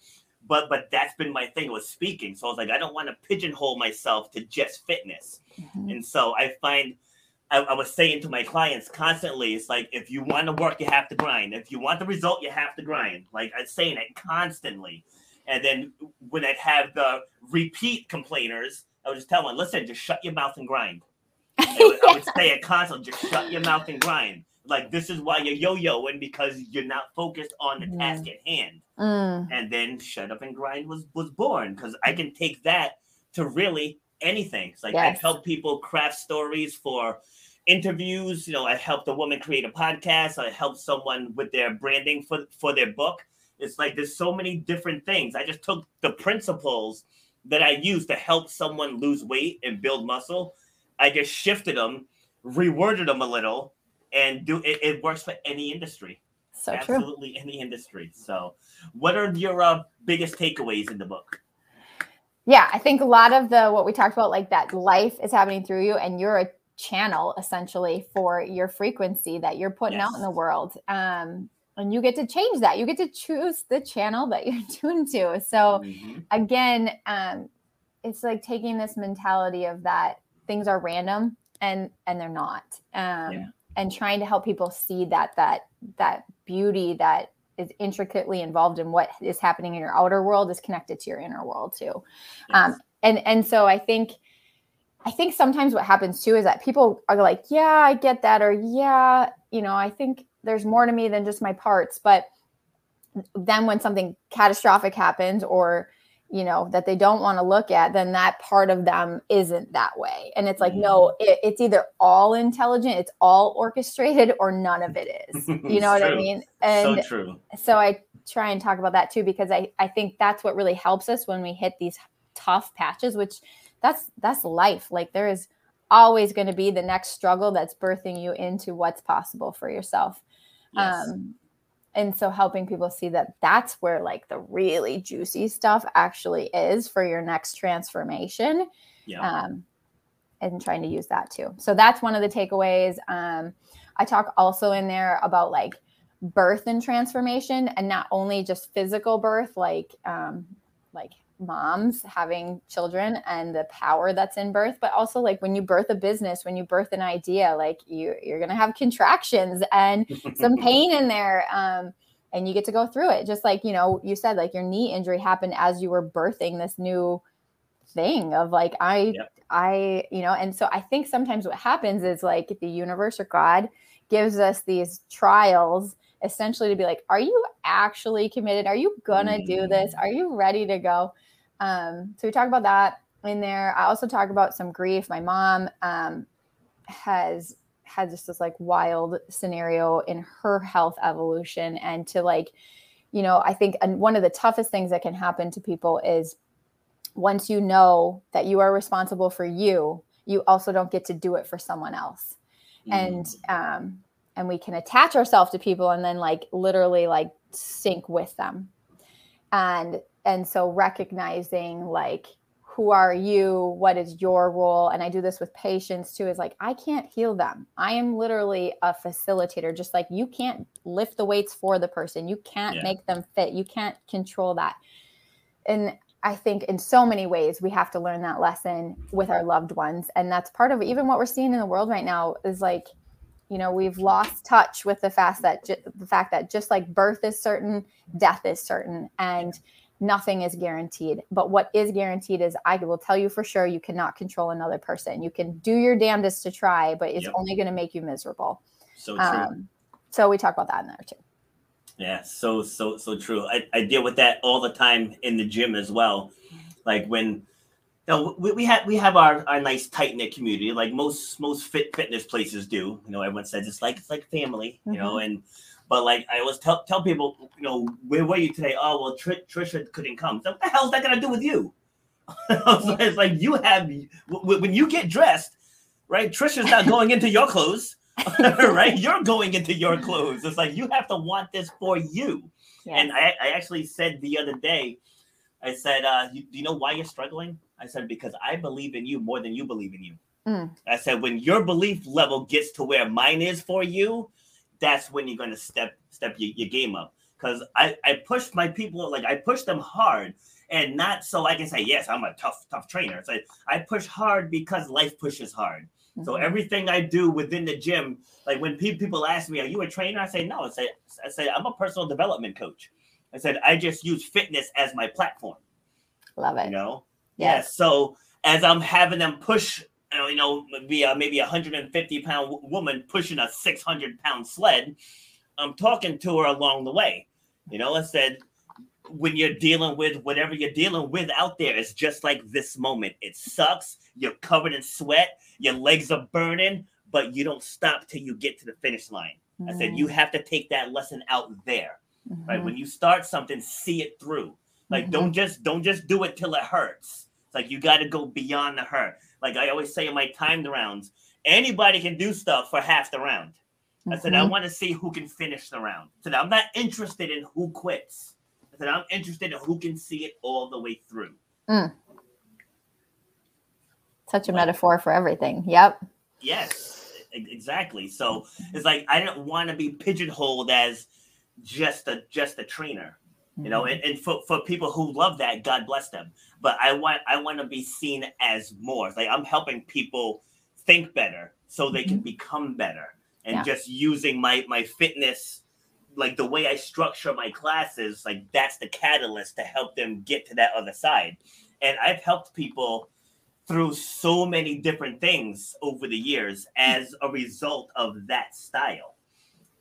But but that's been my thing with speaking. So I was like, I don't want to pigeonhole myself to just fitness. Mhm. And so I find I, I was saying to my clients constantly, it's like if you want to work, you have to grind. If you want the result, you have to grind. Like I'm saying it constantly. And then when I'd have the repeat complainers, I would just tell them, listen, just shut your mouth and grind. I would, I would say it constantly, just shut your mouth and grind. Like this is why you're yo-yoing because you're not focused on the Mhm. task at hand Mm. and then shut up and grind was was born because i can take that to really anything it's like i've helped people craft stories for interviews you know i helped a woman create a podcast i helped someone with their branding for for their book it's like there's so many different things i just took the principles that i use to help someone lose weight and build muscle i just shifted them reworded them a little and do it, it works for any industry So true. absolutely any industry. So, what are your uh, biggest takeaways in the book? Yeah, I think a lot of the what we talked about, like that life is happening through you, and you're a channel essentially for your frequency that you're putting out in the world. Um, and you get to change that. You get to choose the channel that you're tuned to. So Mhm. again, um, it's like taking this mentality of that things are random and and they're not. Um, Yeah. and trying to help people see that that that beauty that is intricately involved in what is happening in your outer world is connected to your inner world too. Um, and and so i think i think sometimes what happens too is that people are like yeah i get that or yeah you know i think there's more to me than just my parts. But then when something catastrophic happens or you know that they don't want to look at then that part of them isn't that way. And it's like no it, it's either all intelligent it's all orchestrated or none of it is. You know what i mean? And so true. so I try and talk about that too because I I think that's what really helps us when we hit these tough patches which that's that's life. Like there is always going to be the next struggle that's birthing you into what's possible for yourself. Yes. um and so helping people see that that's where like the really juicy stuff actually is for your next transformation yeah. um, and trying to use that too. So that's one of the takeaways. Um, I talk also in there about like birth and transformation, and not only just physical birth, like um, like moms having children and the power that's in birth, but also like when you birth a business, when you birth an idea, like you you're gonna have contractions and some pain in there. Um, and you get to go through it. Just like, you know, you said like your knee injury happened as you were birthing this new thing of like, I, Yep. I, you know, and so I think sometimes what happens is like the universe or God gives us these trials essentially to be like, are you actually committed? Are you gonna do this? Are you ready to go? Um, so we talk about that in there. I also talk about some grief. My mom um, has had just this like wild scenario in her health evolution and to like you know i think one of the toughest things that can happen to people is once you know that you are responsible for you you also don't get to do it for someone else and Mm. um and we can attach ourselves to people and then like literally like sync with them and and so recognizing like who are you? What is your role? And i do this with patients too is like i can't heal them. I am literally a facilitator just like you can't lift the weights for the person. You can't Yeah. make them fit. You can't control that. And i think in so many ways we have to learn that lesson with our loved ones. And that's part of even what we're seeing in the world right now is like you know we've lost touch with the fact that the fact that just like birth is certain death is certain. And nothing is guaranteed. But what is guaranteed is I will tell you for sure you cannot control another person. You can do your damnedest to try, but it's Yep. only going to make you miserable. So true. Um, so we talk about that in there too. Yeah, so so so true. I, I deal with that all the time in the gym as well. Like when you know we, we have we have our, our nice tight knit community, like most most fit fitness places do. You know, everyone says it's like it's like family, you know, and but like I always tell tell people, you know, where were you today? Oh well, Tr- Trisha couldn't come. So what the hell's that gonna do with you? So it's like you have when you get dressed, right? Trisha's not going into your clothes. right? You're going into your clothes. It's like you have to want this for you. And I, I actually said the other day, I said, uh, you, do you know why you're struggling? I said, because I believe in you more than you believe in you. Mm. I said, when your belief level gets to where mine is for you, that's when you're going to step step your, your game up. Because I, I push my people, like I push them hard and not so I can say, yes, I'm a tough, tough trainer. It's like I push hard because life pushes hard. So Mhm. everything I do within the gym, like when pe- people ask me, "Are you a trainer?" I say, "No." I say, "I say I'm a personal development coach." I said, "I just use fitness as my platform." love it. You know? Yeah. Yes. So as I'm having them push, you know, maybe a, maybe a 150 pound woman pushing a 600 pound sled, I'm talking to her along the way. You know, I said, when you're dealing with whatever you're dealing with out there, it's just like this moment. It sucks. You're covered in sweat. Your legs are burning, but you don't stop till you get to the finish line. I said, you have to take that lesson out there. Right. Mhm. When you start something, see it through. Like Mhm. don't just don't just do it till it hurts. It's like you got to go beyond the hurt. Like I always say in my timed rounds, anybody can do stuff for half the round. I said I Mhm. want to see who can finish the round. I said I'm not interested in who quits. I said I'm interested in who can see it all the way through. Such a metaphor for everything. Yep. Yes, exactly. So it's like I didn't want to be pigeonholed as just a just a trainer. You know Mhm. and, and for, for people who love that god bless them. But i want i want to be seen as more. Like i'm helping people think better so they can become better. And Yeah. just using my my fitness like the way i structure my classes like that's the catalyst to help them get to that other side. And i've helped people through so many different things over the years as a result of that style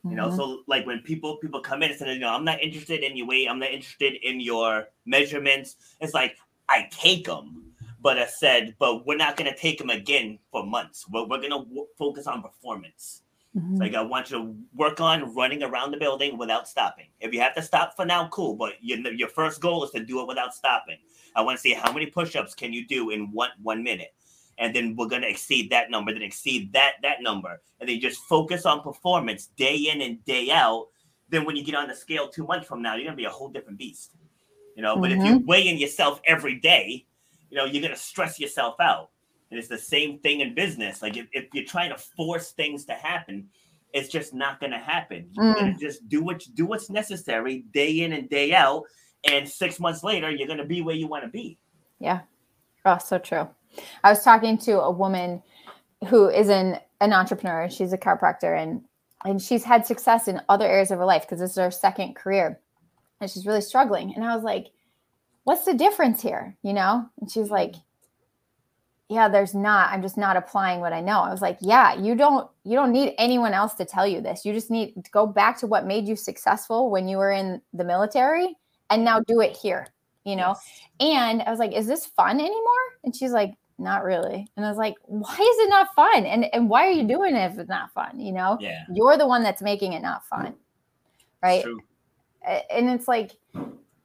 you know Mhm. so like when people people come in and say you know i'm not interested in your weight. I'm not interested in your measurements. It's like i take them but i said but we're not going to take them again for months. We're, we're going to w- focus on performance. Mhm. It's like i want you to work on running around the building without stopping. If you have to stop for now cool but your, your first goal is to do it without stopping. I want to see how many push-ups can you do in one one minute and then we're going to exceed that number then exceed that that number. And then just focus on performance day in and day out. Then when you get on the scale two months from now you're going to be a whole different beast you know? But if you're mm-hmm. weighing yourself every day you know you're going to stress yourself out. And it's the same thing in business. Like if, if you're trying to force things to happen it's just not going to happen. You're mm. going to just do what do what's necessary day in and day out. And six months later you're going to be where you want to be. Yeah. Oh, so true. I was talking to a woman who is an, an entrepreneur and she's a chiropractor and and she's had success in other areas of her life because this is her second career. And she's really struggling. And I was like, what's the difference here? You know? And she's like, yeah, there's not. I'm just not applying what I know. I was like, yeah, you don't you don't need anyone else to tell you this. You just need to go back to what made you successful when you were in the military and now do it here, you know? Yes. And I was like, is this fun anymore? And she's like, not really. And I was like, why is it not fun? And and why are you mm. doing it if it's not fun? You know, yeah you're the one that's making it not fun. Right. true. And it's like,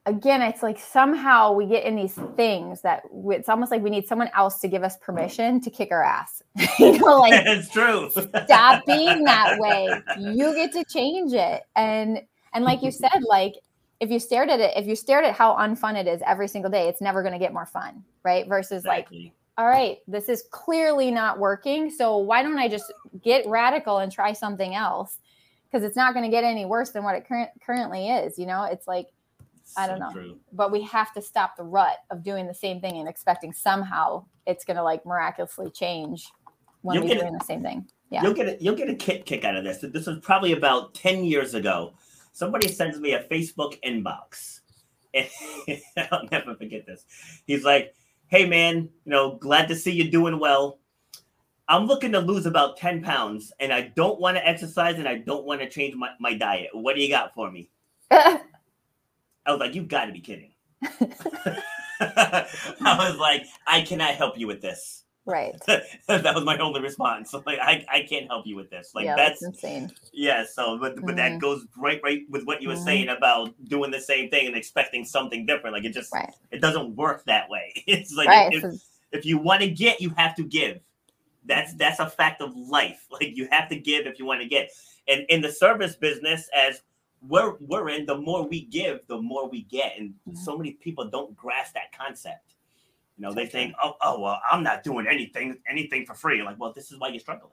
again, it's like somehow we get in these things that w- it's almost like we need someone else to give us permission to kick our ass. you know, like it's true stop being that way. You get to change it. And and like you said, like if you stared at it, if you stared at how unfun it is every single day, it's never going to get more fun, right? Versus like, exactly. All right, this is clearly not working. So why don't I just get radical and try something else? Because it's not going to get any worse than what it current, currently is. You know, it's like, I don't know. true. but we have to stop the rut of doing the same thing and expecting somehow it's going to like miraculously change when You'll we're doing the same thing. Yeah. You'll get a, you'll get a kick kick out of this. This was probably about ten years ago. Somebody sends me a Facebook inbox, and I'll never forget this. He's like, "Hey man, you know, glad to see you doing well. I'm looking to lose about 10 pounds, and I don't want to exercise and I don't want to change my, my diet. What do you got for me?" I was like, "You got to be kidding." I was like, "I cannot help you with this." Right. that was my only response. Like, I, I can't help you with this. Like, yeah, that's, that's insane. yeah. So, but but that Mhm. goes right right with what you were Mhm. saying about doing the same thing and expecting something different. Like, it just Right. it doesn't work that way. It's like right. if, if you want to get, you have to give. That's that's a fact of life. Like you have to give if you want to get. And in the service business, as we're we're in, the more we give, the more we get. And Mhm. so many people don't grasp that concept. You know, they think, oh, oh, well, I'm not doing anything anything for free. Like, well, this is why you're struggling.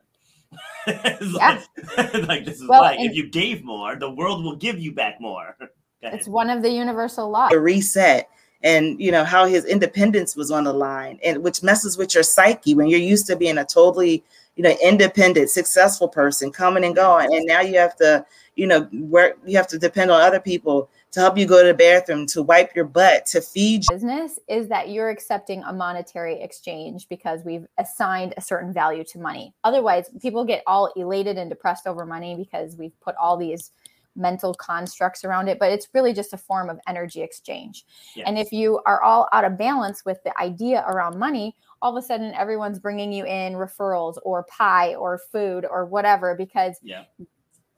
It's Yeah. like, like, this is Well, why if you gave more, the world will give you back more. It's one of the universal laws. a reset and you know how his independence was on the line and which messes with your psyche when you're used to being a totally you know independent successful person coming and going and now you have to you know work you have to depend on other people to help you go to the bathroom to wipe your butt to feed you business is that you're accepting a monetary exchange because we've assigned a certain value to money. Otherwise, people get all elated and depressed over money because we've put all these mental constructs around it, but it's really just a form of energy exchange. And if you are all out of balance with the idea around money, all of a sudden everyone's bringing you in referrals or pie or food or whatever because yeah,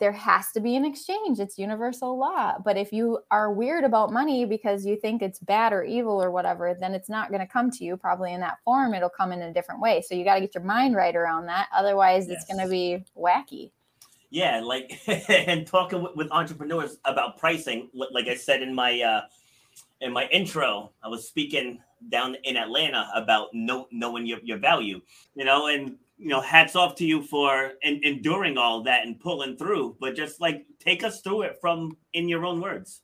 there has to be an exchange. It's universal law. But if you are weird about money because you think it's bad or evil or whatever, then it's not going to come to you probably in that form. It'll come in a different way. So you got to get your mind right around that. Otherwise, it's going to be wacky. Yeah, like and talking with, with entrepreneurs about pricing, like I said in my uh in my intro, I was speaking down in Atlanta about know, knowing your, your value, you know, and you know, hats off to you for en- enduring all that and pulling through. But just like take us through it from in your own words.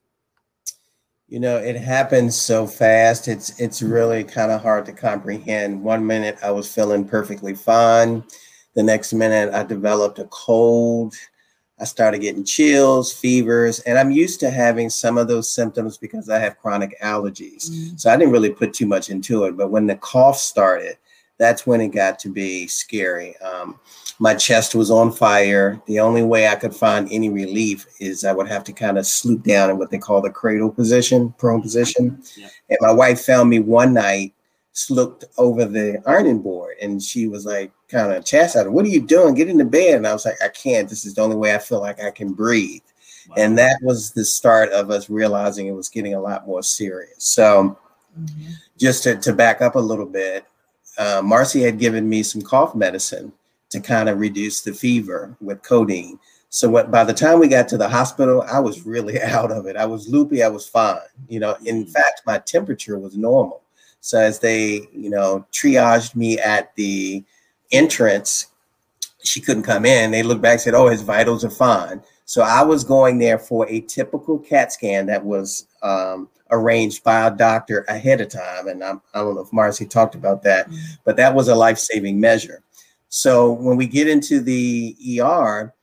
You know, it happens so fast. It's it's really kind of hard to comprehend. One minute I was feeling perfectly fine. The next minute I developed a cold. I started getting chills, fevers, and I'm used to having some of those symptoms because I have chronic allergies. Mm-hmm. So I didn't really put too much into it. But when the cough started, that's when it got to be scary. Um, my chest was on fire. The only way I could find any relief is I would have to kind of sloop down in what they call the cradle position, prone position. Yeah. And my wife found me one night, looked over the ironing board, and she was like, kind of chastised, What are you doing? Get into bed. And I was like, I can't. This is the only way I feel like I can breathe. Wow. And that was the start of us realizing it was getting a lot more serious. So, just to, to back up a little bit, uh, Marcy had given me some cough medicine to kind of reduce the fever with codeine. So what, by the time we got to the hospital, I was really out of it. I was loopy. I was fine. You know, in fact, my temperature was normal. So as they, you know, triaged me at the entrance, she couldn't come in. They looked back and said, "Oh, his vitals are fine." So I was going there for a typical CAT scan that was um, arranged by a doctor ahead of time. And I'm, I don't know if Marcy talked about that, but that was a life saving measure. So when we get into the ER,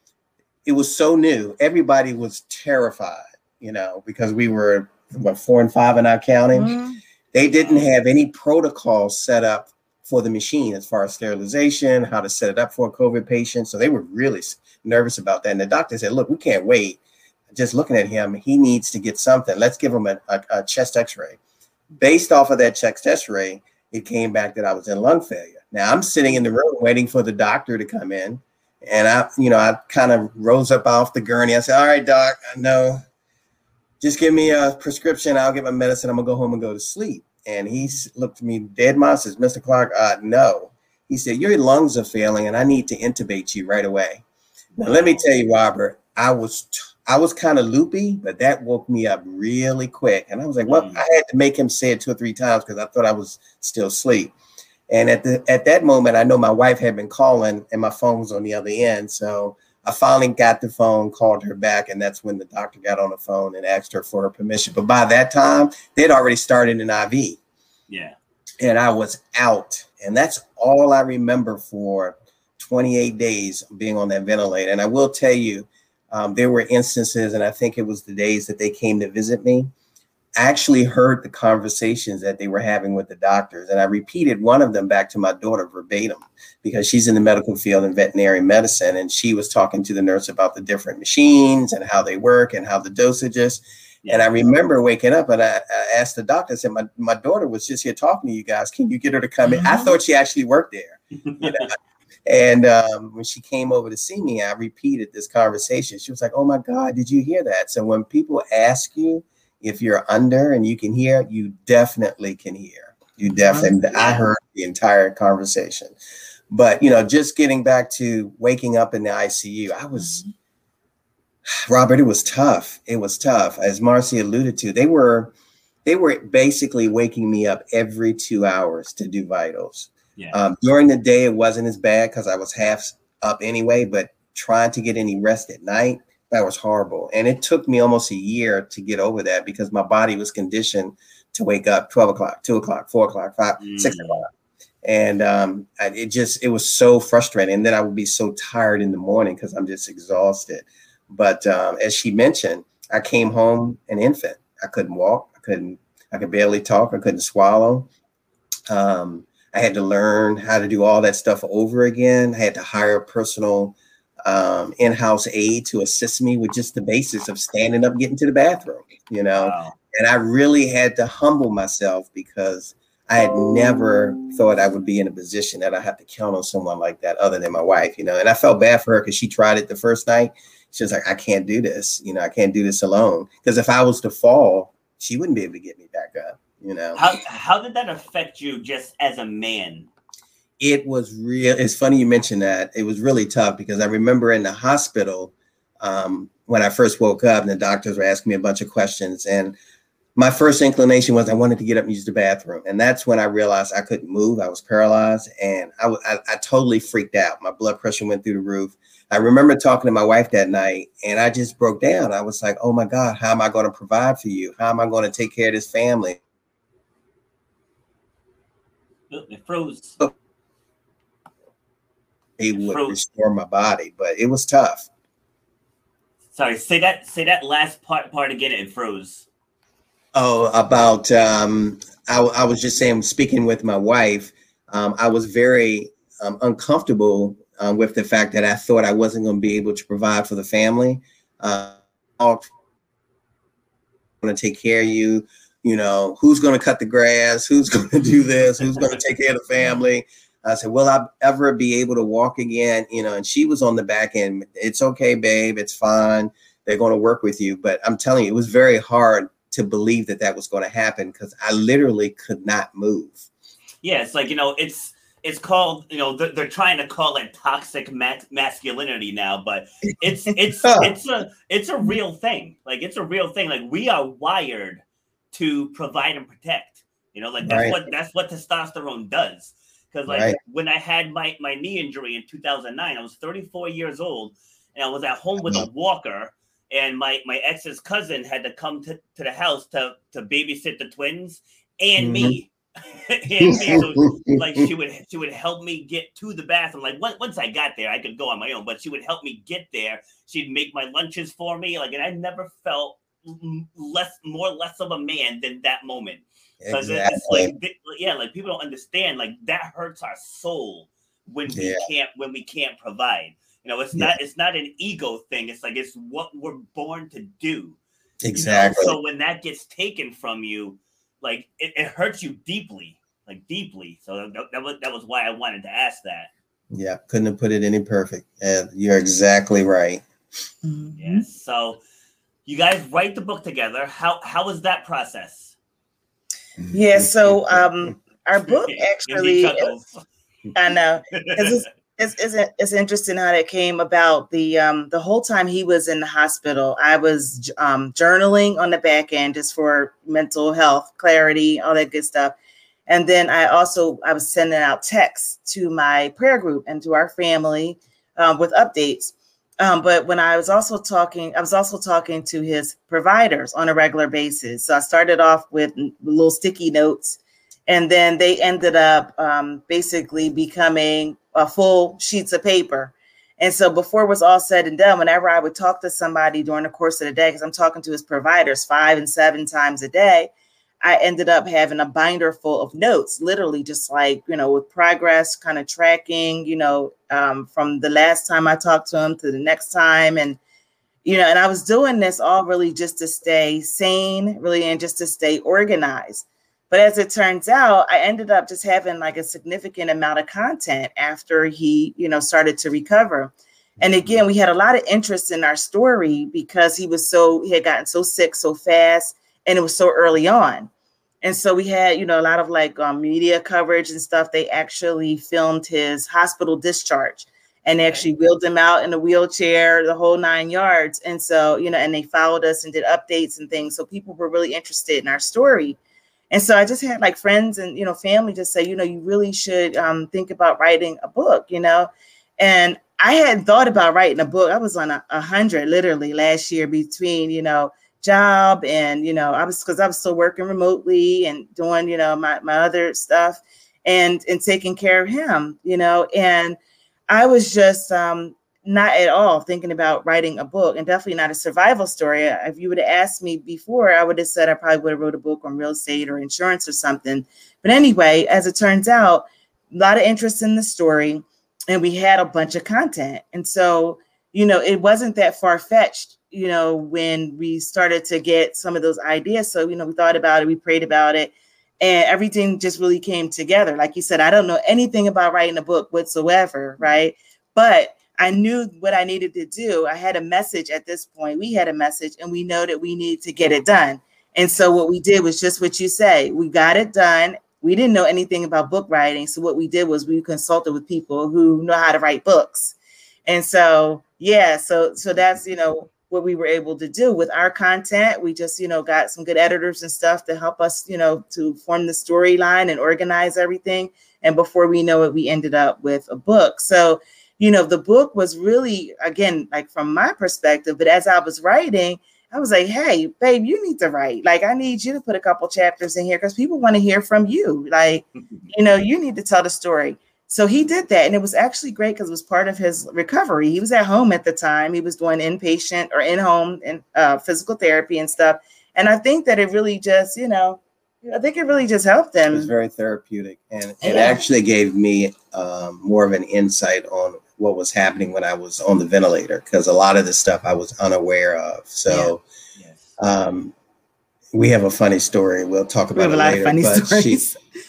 it was so new. Everybody was terrified, you know, because we were what four and five in our county. Mhm. They didn't have any protocols set up for the machine as far as sterilization, how to set it up for a COVID patient. So they were really nervous about that. And the doctor said, "Look, we can't wait. Just looking at him, he needs to get something. Let's give him a, a, a chest X-ray." Based off of that chest X-ray, it came back that I was in lung failure. Now I'm sitting in the room waiting for the doctor to come in, and I, you know, I kind of rose up off the gurney. I said, "All right, doc, I know. Just give me a prescription. I'll get my medicine. I'm gonna go home and go to sleep." And he looked at me dead mom says, Mr. Clark, uh, no. He said, Your lungs are failing and I need to intubate you right away. Now let me tell you, Robert, I was t- I was kind of loopy, but that woke me up really quick. And I was like, well, Mm. I had to make him say it two or three times because I thought I was still asleep. And at the at that moment, I know my wife had been calling and my phone was on the other end. So I finally got the phone, called her back, and that's when the doctor got on the phone and asked her for her permission. But by that time, they'd already started an IV Yeah. and I was out. And that's all I remember for 28 days being on that ventilator. And I will tell you, um, there were instances, and I think it was the days that they came to visit me. Actually heard the conversations that they were having with the doctors. And I repeated one of them back to my daughter verbatim because she's in the medical field in veterinary medicine. And she was talking to the nurse about the different machines and how they work and how the dosages. And I remember waking up and I, I, asked the doctor, I said, my, my daughter was just here talking to you guys. Can you get her to come in? I Mm-hmm. thought she actually worked there. You know? and um, when she came over to see me, I repeated this conversation. She was like, Oh my God, did you hear that? So when people ask you if you're under and you can hear, you definitely can hear. You definitely, I heard the entire conversation. But, you know, just getting back to waking up in the ICU, I was. Robert, it was tough. It was tough. As Marcy alluded to, they were they were basically waking me up every two hours to do vitals. Yeah. Um, during the day, it wasn't as bad because I was half up anyway, but trying to get any rest at night, that was horrible. And it took me almost a year to get over that because my body was conditioned to wake up 12 o'clock, 2 o'clock, 4 o'clock, 5, 6 Mm. o'clock. And um, I, it just, it was so frustrating. And then I would be so tired in the morning because I'm just exhausted. But um, as she mentioned, I came home an infant. I couldn't walk. I couldn't. I could barely talk. I couldn't swallow. Um, I had to learn how to do all that stuff over again. I had to hire a personal um, in-house aide to assist me with just the basics of standing up, getting to the bathroom. You know, Wow. and I really had to humble myself because I had never thought I would be in a position that I have to count on someone like that other than my wife, you know. And I felt bad for her because she tried it the first night. She was like, I can't do this, you know, I can't do this alone. Because if I was to fall, she wouldn't be able to get me back up, you know. How how did that affect you just as a man? It was real. It's funny you mentioned that. It was really tough because I remember in the hospital um, when I first woke up and the doctors were asking me a bunch of questions. And my first inclination was I wanted to get up and use the bathroom. And that's when I realized I couldn't move. I was paralyzed and I, I, I totally freaked out. My blood pressure went through the roof. I remember talking to my wife that night and I just broke down. I was like, oh my God, how am I going to provide for you? How am I going to take care of this family? It froze. He would restore my body, but it was tough. Sorry, say that say that last part part again. It froze. Oh, about um, I, I was just saying, speaking with my wife, um, I was very um, uncomfortable um, with the fact that I thought I wasn't going to be able to provide for the family. Uh, I'm going to take care of you. You know, who's going to cut the grass? Who's going to do this? Who's going to take care of the family? I said, "Will I ever be able to walk again?" You know, and she was on the back end. It's okay, babe. It's fine. They're going to work with you. But I'm telling you, it was very hard to believe that that was going to happen because I literally could not move. Yeah, it's like you know, it's it's called you know they're, they're trying to call it toxic ma- masculinity now, but it's it's it's a it's a real thing. Like it's a real thing. Like we are wired to provide and protect. You know, like that's Right. what that's what testosterone does. Because like Right. when I had my my knee injury in 2009, I was 34 years old, and I was at home with a uh-huh. walker. And my my ex's cousin had to come to, to the house to to babysit the twins and me. Mm-hmm. and me. So, like she would she would help me get to the bathroom. Like once once I got there, I could go on my own, but she would help me get there. She'd make my lunches for me. Like, and I never felt less more less of a man than that moment. Because it's exactly. like th- yeah, like people don't understand. Like that hurts our soul when we Yeah. can't when we can't provide. You know, it's Yeah. not it's not an ego thing. It's like it's what we're born to do. you know? exactly. So when that gets taken from you, like it, it hurts you deeply, like deeply. So that, that was that was why I wanted to ask that. yeah, couldn't have put it any perfect. And you're exactly right. Mm-hmm. Yes. So you guys write the book together. How how was that process? Yeah, so um, our book actually, I know it's, it's, it's, it's interesting how that came about. The um, the whole time he was in the hospital, I was um, journaling on the back end just for mental health, clarity, all that good stuff. And then I also I was sending out texts to my prayer group and to our family um, with updates. Um, but when I was also talking, I was also talking to his providers on a regular basis. So I started off with little sticky notes, and then they ended up um, basically becoming uh, full sheets of paper. And so before it was all said and done, whenever I would talk to somebody during the course of the day, because I'm talking to his providers five and seven times a day, I ended up having a binder full of notes, literally just like, you know, with progress, kind of tracking, you know, um, from the last time I talked to him to the next time. And, you know, and I was doing this all really just to stay sane, really, and just to stay organized. But as it turns out, I ended up just having like a significant amount of content after he, you know, started to recover. And again, we had a lot of interest in our story because he was so, he had gotten so sick so fast and it was so early on. And so we had, you know, a lot of like um, media coverage and stuff. They actually filmed his hospital discharge and they actually wheeled him out in a wheelchair, the whole nine yards. And so, you know, and they followed us and did updates and things. So people were really interested in our story. And so I just had like friends and you know family just say, you know, you really should um, think about writing a book, you know. And I had thought about writing a book. I was on a, a hundred literally last year between you know job and you know I was because I was still working remotely and doing you know my my other stuff and and taking care of him, you know. And I was just um, not at all thinking about writing a book and definitely not a survival story. If you would have asked me before, I would have said I probably would have wrote a book on real estate or insurance or something. But anyway, as it turns out, a lot of interest in the story and we had a bunch of content. And so, you know, it wasn't that far fetched, you know, when we started to get some of those ideas. So, you know, we thought about it, we prayed about it, and everything just really came together. Like you said, I don't know anything about writing a book whatsoever, mm-hmm. right? But I knew what I needed to do. I had a message at this point. We had a message, and we know that we need to get it done. And so what we did was just what you say. We got it done. We didn't know anything about book writing. So what we did was we consulted with people who know how to write books. And so yeah, so so that's you know what we were able to do with our content. We just, you know, got some good editors and stuff to help us, you know, to form the storyline and organize everything. And before we know it, we ended up with a book. So you know, the book was really, again, like from my perspective, but as I was writing, I was like, hey, babe, you need to write. Like, I need you to put a couple chapters in here because people want to hear from you. Like, you know, you need to tell the story. So he did that. And it was actually great because it was part of his recovery. He was at home at the time. He was doing inpatient or in home and uh, physical therapy and stuff. And I think that it really just, you know, I think it really just helped them. It was very therapeutic. And it yeah. actually gave me um, more of an insight on what was happening when I was on the ventilator because a lot of the stuff I was unaware of. So, yeah. yes. um, we have a funny story. We'll talk about we have it later. but she,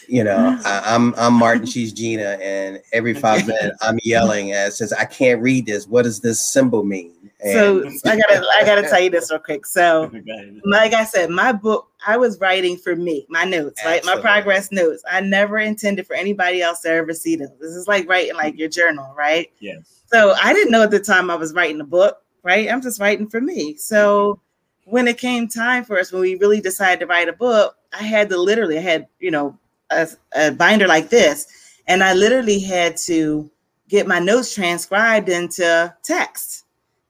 you know, I, am I'm, I'm Martin. She's Gina, and every five minutes I'm yelling and says, "I can't read this. What does this symbol mean?" And so I gotta I gotta tell you this real quick. So, like I said, my book I was writing for me, my notes, Absolutely. right? My progress notes. I never intended for anybody else to ever see them. This is like writing like your journal, right? Yes. So I didn't know at the time I was writing a book, right? I'm just writing for me. So. When it came time for us, when we really decided to write a book, I had to literally, I had, you know, a, a binder like this, and I literally had to get my notes transcribed into text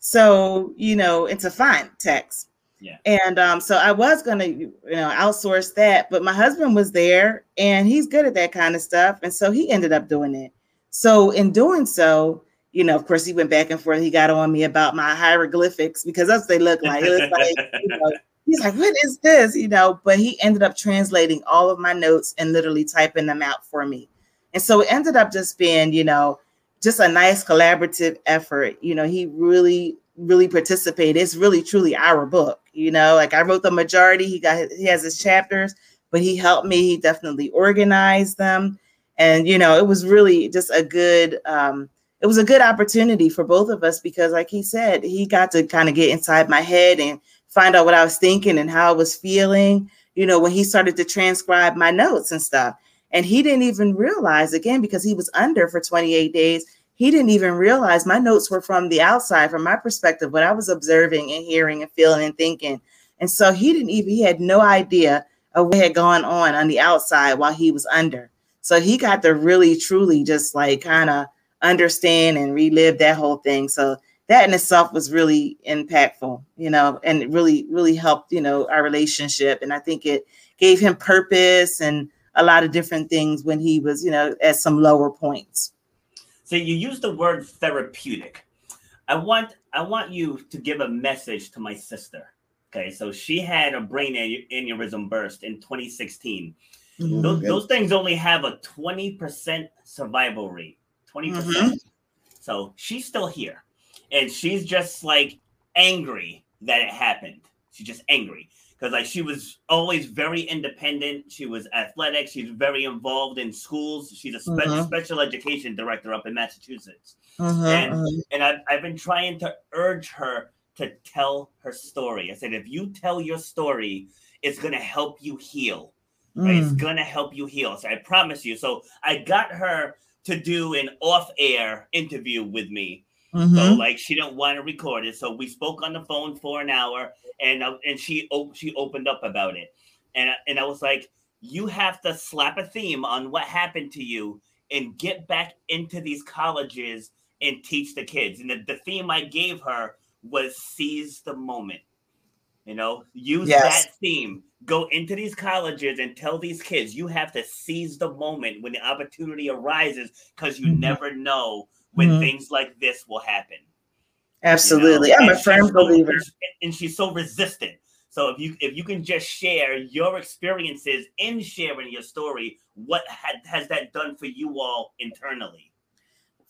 so, you know, into font text. Yeah. And um, so I was gonna, you know, outsource that, but my husband was there and he's good at that kind of stuff. And so he ended up doing it. So in doing so, you know, of course, he went back and forth. He got on me about my hieroglyphics because that's what they look like. It like, you know, he's like, what is this? You know, but he ended up translating all of my notes and literally typing them out for me. And so it ended up just being, you know, just a nice collaborative effort. You know, he really, really participated. It's really, truly our book. You know, like I wrote the majority. He got he has his chapters, but he helped me. He definitely organized them, and you know, it was really just a good. um it was a good opportunity for both of us because, like he said, he got to kind of get inside my head and find out what I was thinking and how I was feeling. You know, when he started to transcribe my notes and stuff. And he didn't even realize, again, because he was under for 28 days, he didn't even realize my notes were from the outside, from my perspective, what I was observing and hearing and feeling and thinking. And so he didn't even, he had no idea of what had gone on on the outside while he was under. So he got to really, truly just like kind of understand and relive that whole thing. So that in itself was really impactful, you know, and it really, really helped, you know, our relationship. And I think it gave him purpose and a lot of different things when he was, you know, at some lower points. So you use the word therapeutic. I want I want you to give a message to my sister. Okay, so she had a brain aneurysm burst in 2016. Mm-hmm. Those, those, things only have a 20% survival rate. 20%. Mm-hmm. So she's still here. And she's just like angry that it happened. She's just angry because like she was always very independent. She was athletic. She's very involved in schools. She's a spe- mm-hmm. special education director up in Massachusetts. Mm-hmm, and mm-hmm. and I've, I've been trying to urge her to tell her story. I said, if you tell your story, it's gonna help you heal. Right? Mm. It's gonna help you heal. So I promise you. So I got her to do an off-air interview with me. Mm-hmm. So like she didn't want to record it, so we spoke on the phone for an hour, and uh, and she she opened up about it, and and I was like, you have to slap a theme on what happened to you and get back into these colleges and teach the kids. And the, the theme I gave her was seize the moment. You know, use yes. that theme. Go into these colleges and tell these kids you have to seize the moment when the opportunity arises because you mm-hmm. never know when mm-hmm. things like this will happen. Absolutely. You know? I'm and a firm believer. and she's so resistant. So if you if you can just share your experiences in sharing your story, what had, has that done for you all internally?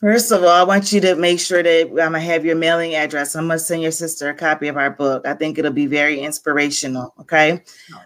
First of all, I want you to make sure that I'm gonna have your mailing address. I'm gonna send your sister a copy of our book. I think it'll be very inspirational. Okay.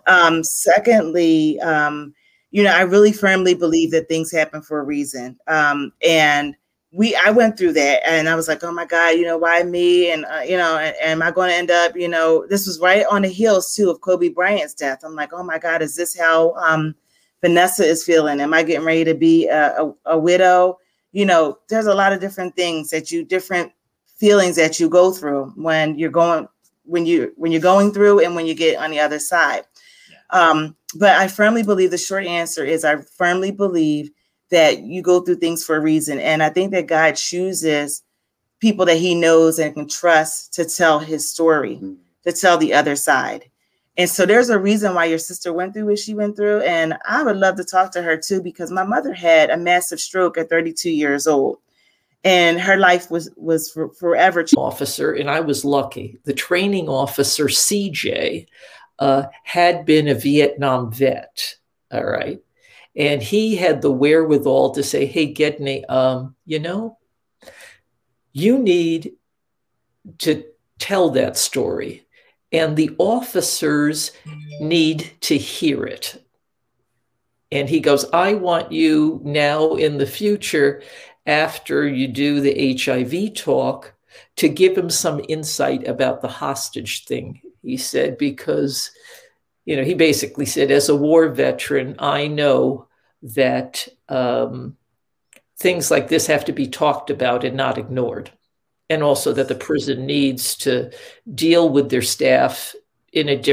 Um, secondly, um, you know, I really firmly believe that things happen for a reason. Um, and we, I went through that, and I was like, oh my God, you know, why me? And uh, you know, and, am I going to end up? You know, this was right on the heels too of Kobe Bryant's death. I'm like, oh my God, is this how um, Vanessa is feeling? Am I getting ready to be a, a, a widow? You know, there's a lot of different things that you different feelings that you go through when you're going when you when you're going through and when you get on the other side. Yeah. Um, but I firmly believe the short answer is I firmly believe that you go through things for a reason. And I think that God chooses people that he knows and can trust to tell his story, mm-hmm. to tell the other side. And so there's a reason why your sister went through what she went through. And I would love to talk to her too, because my mother had a massive stroke at 32 years old. And her life was was for, forever. Officer, and I was lucky. The training officer, CJ, uh, had been a Vietnam vet. All right. And he had the wherewithal to say, hey, Gedney, um, you know, you need to tell that story and the officers need to hear it. And he goes, I want you now in the future, after you do the HIV talk, to give him some insight about the hostage thing. He said, because, you know, he basically said, as a war veteran, I know that um, things like this have to be talked about and not ignored and also that the prison needs to deal with their staff in a different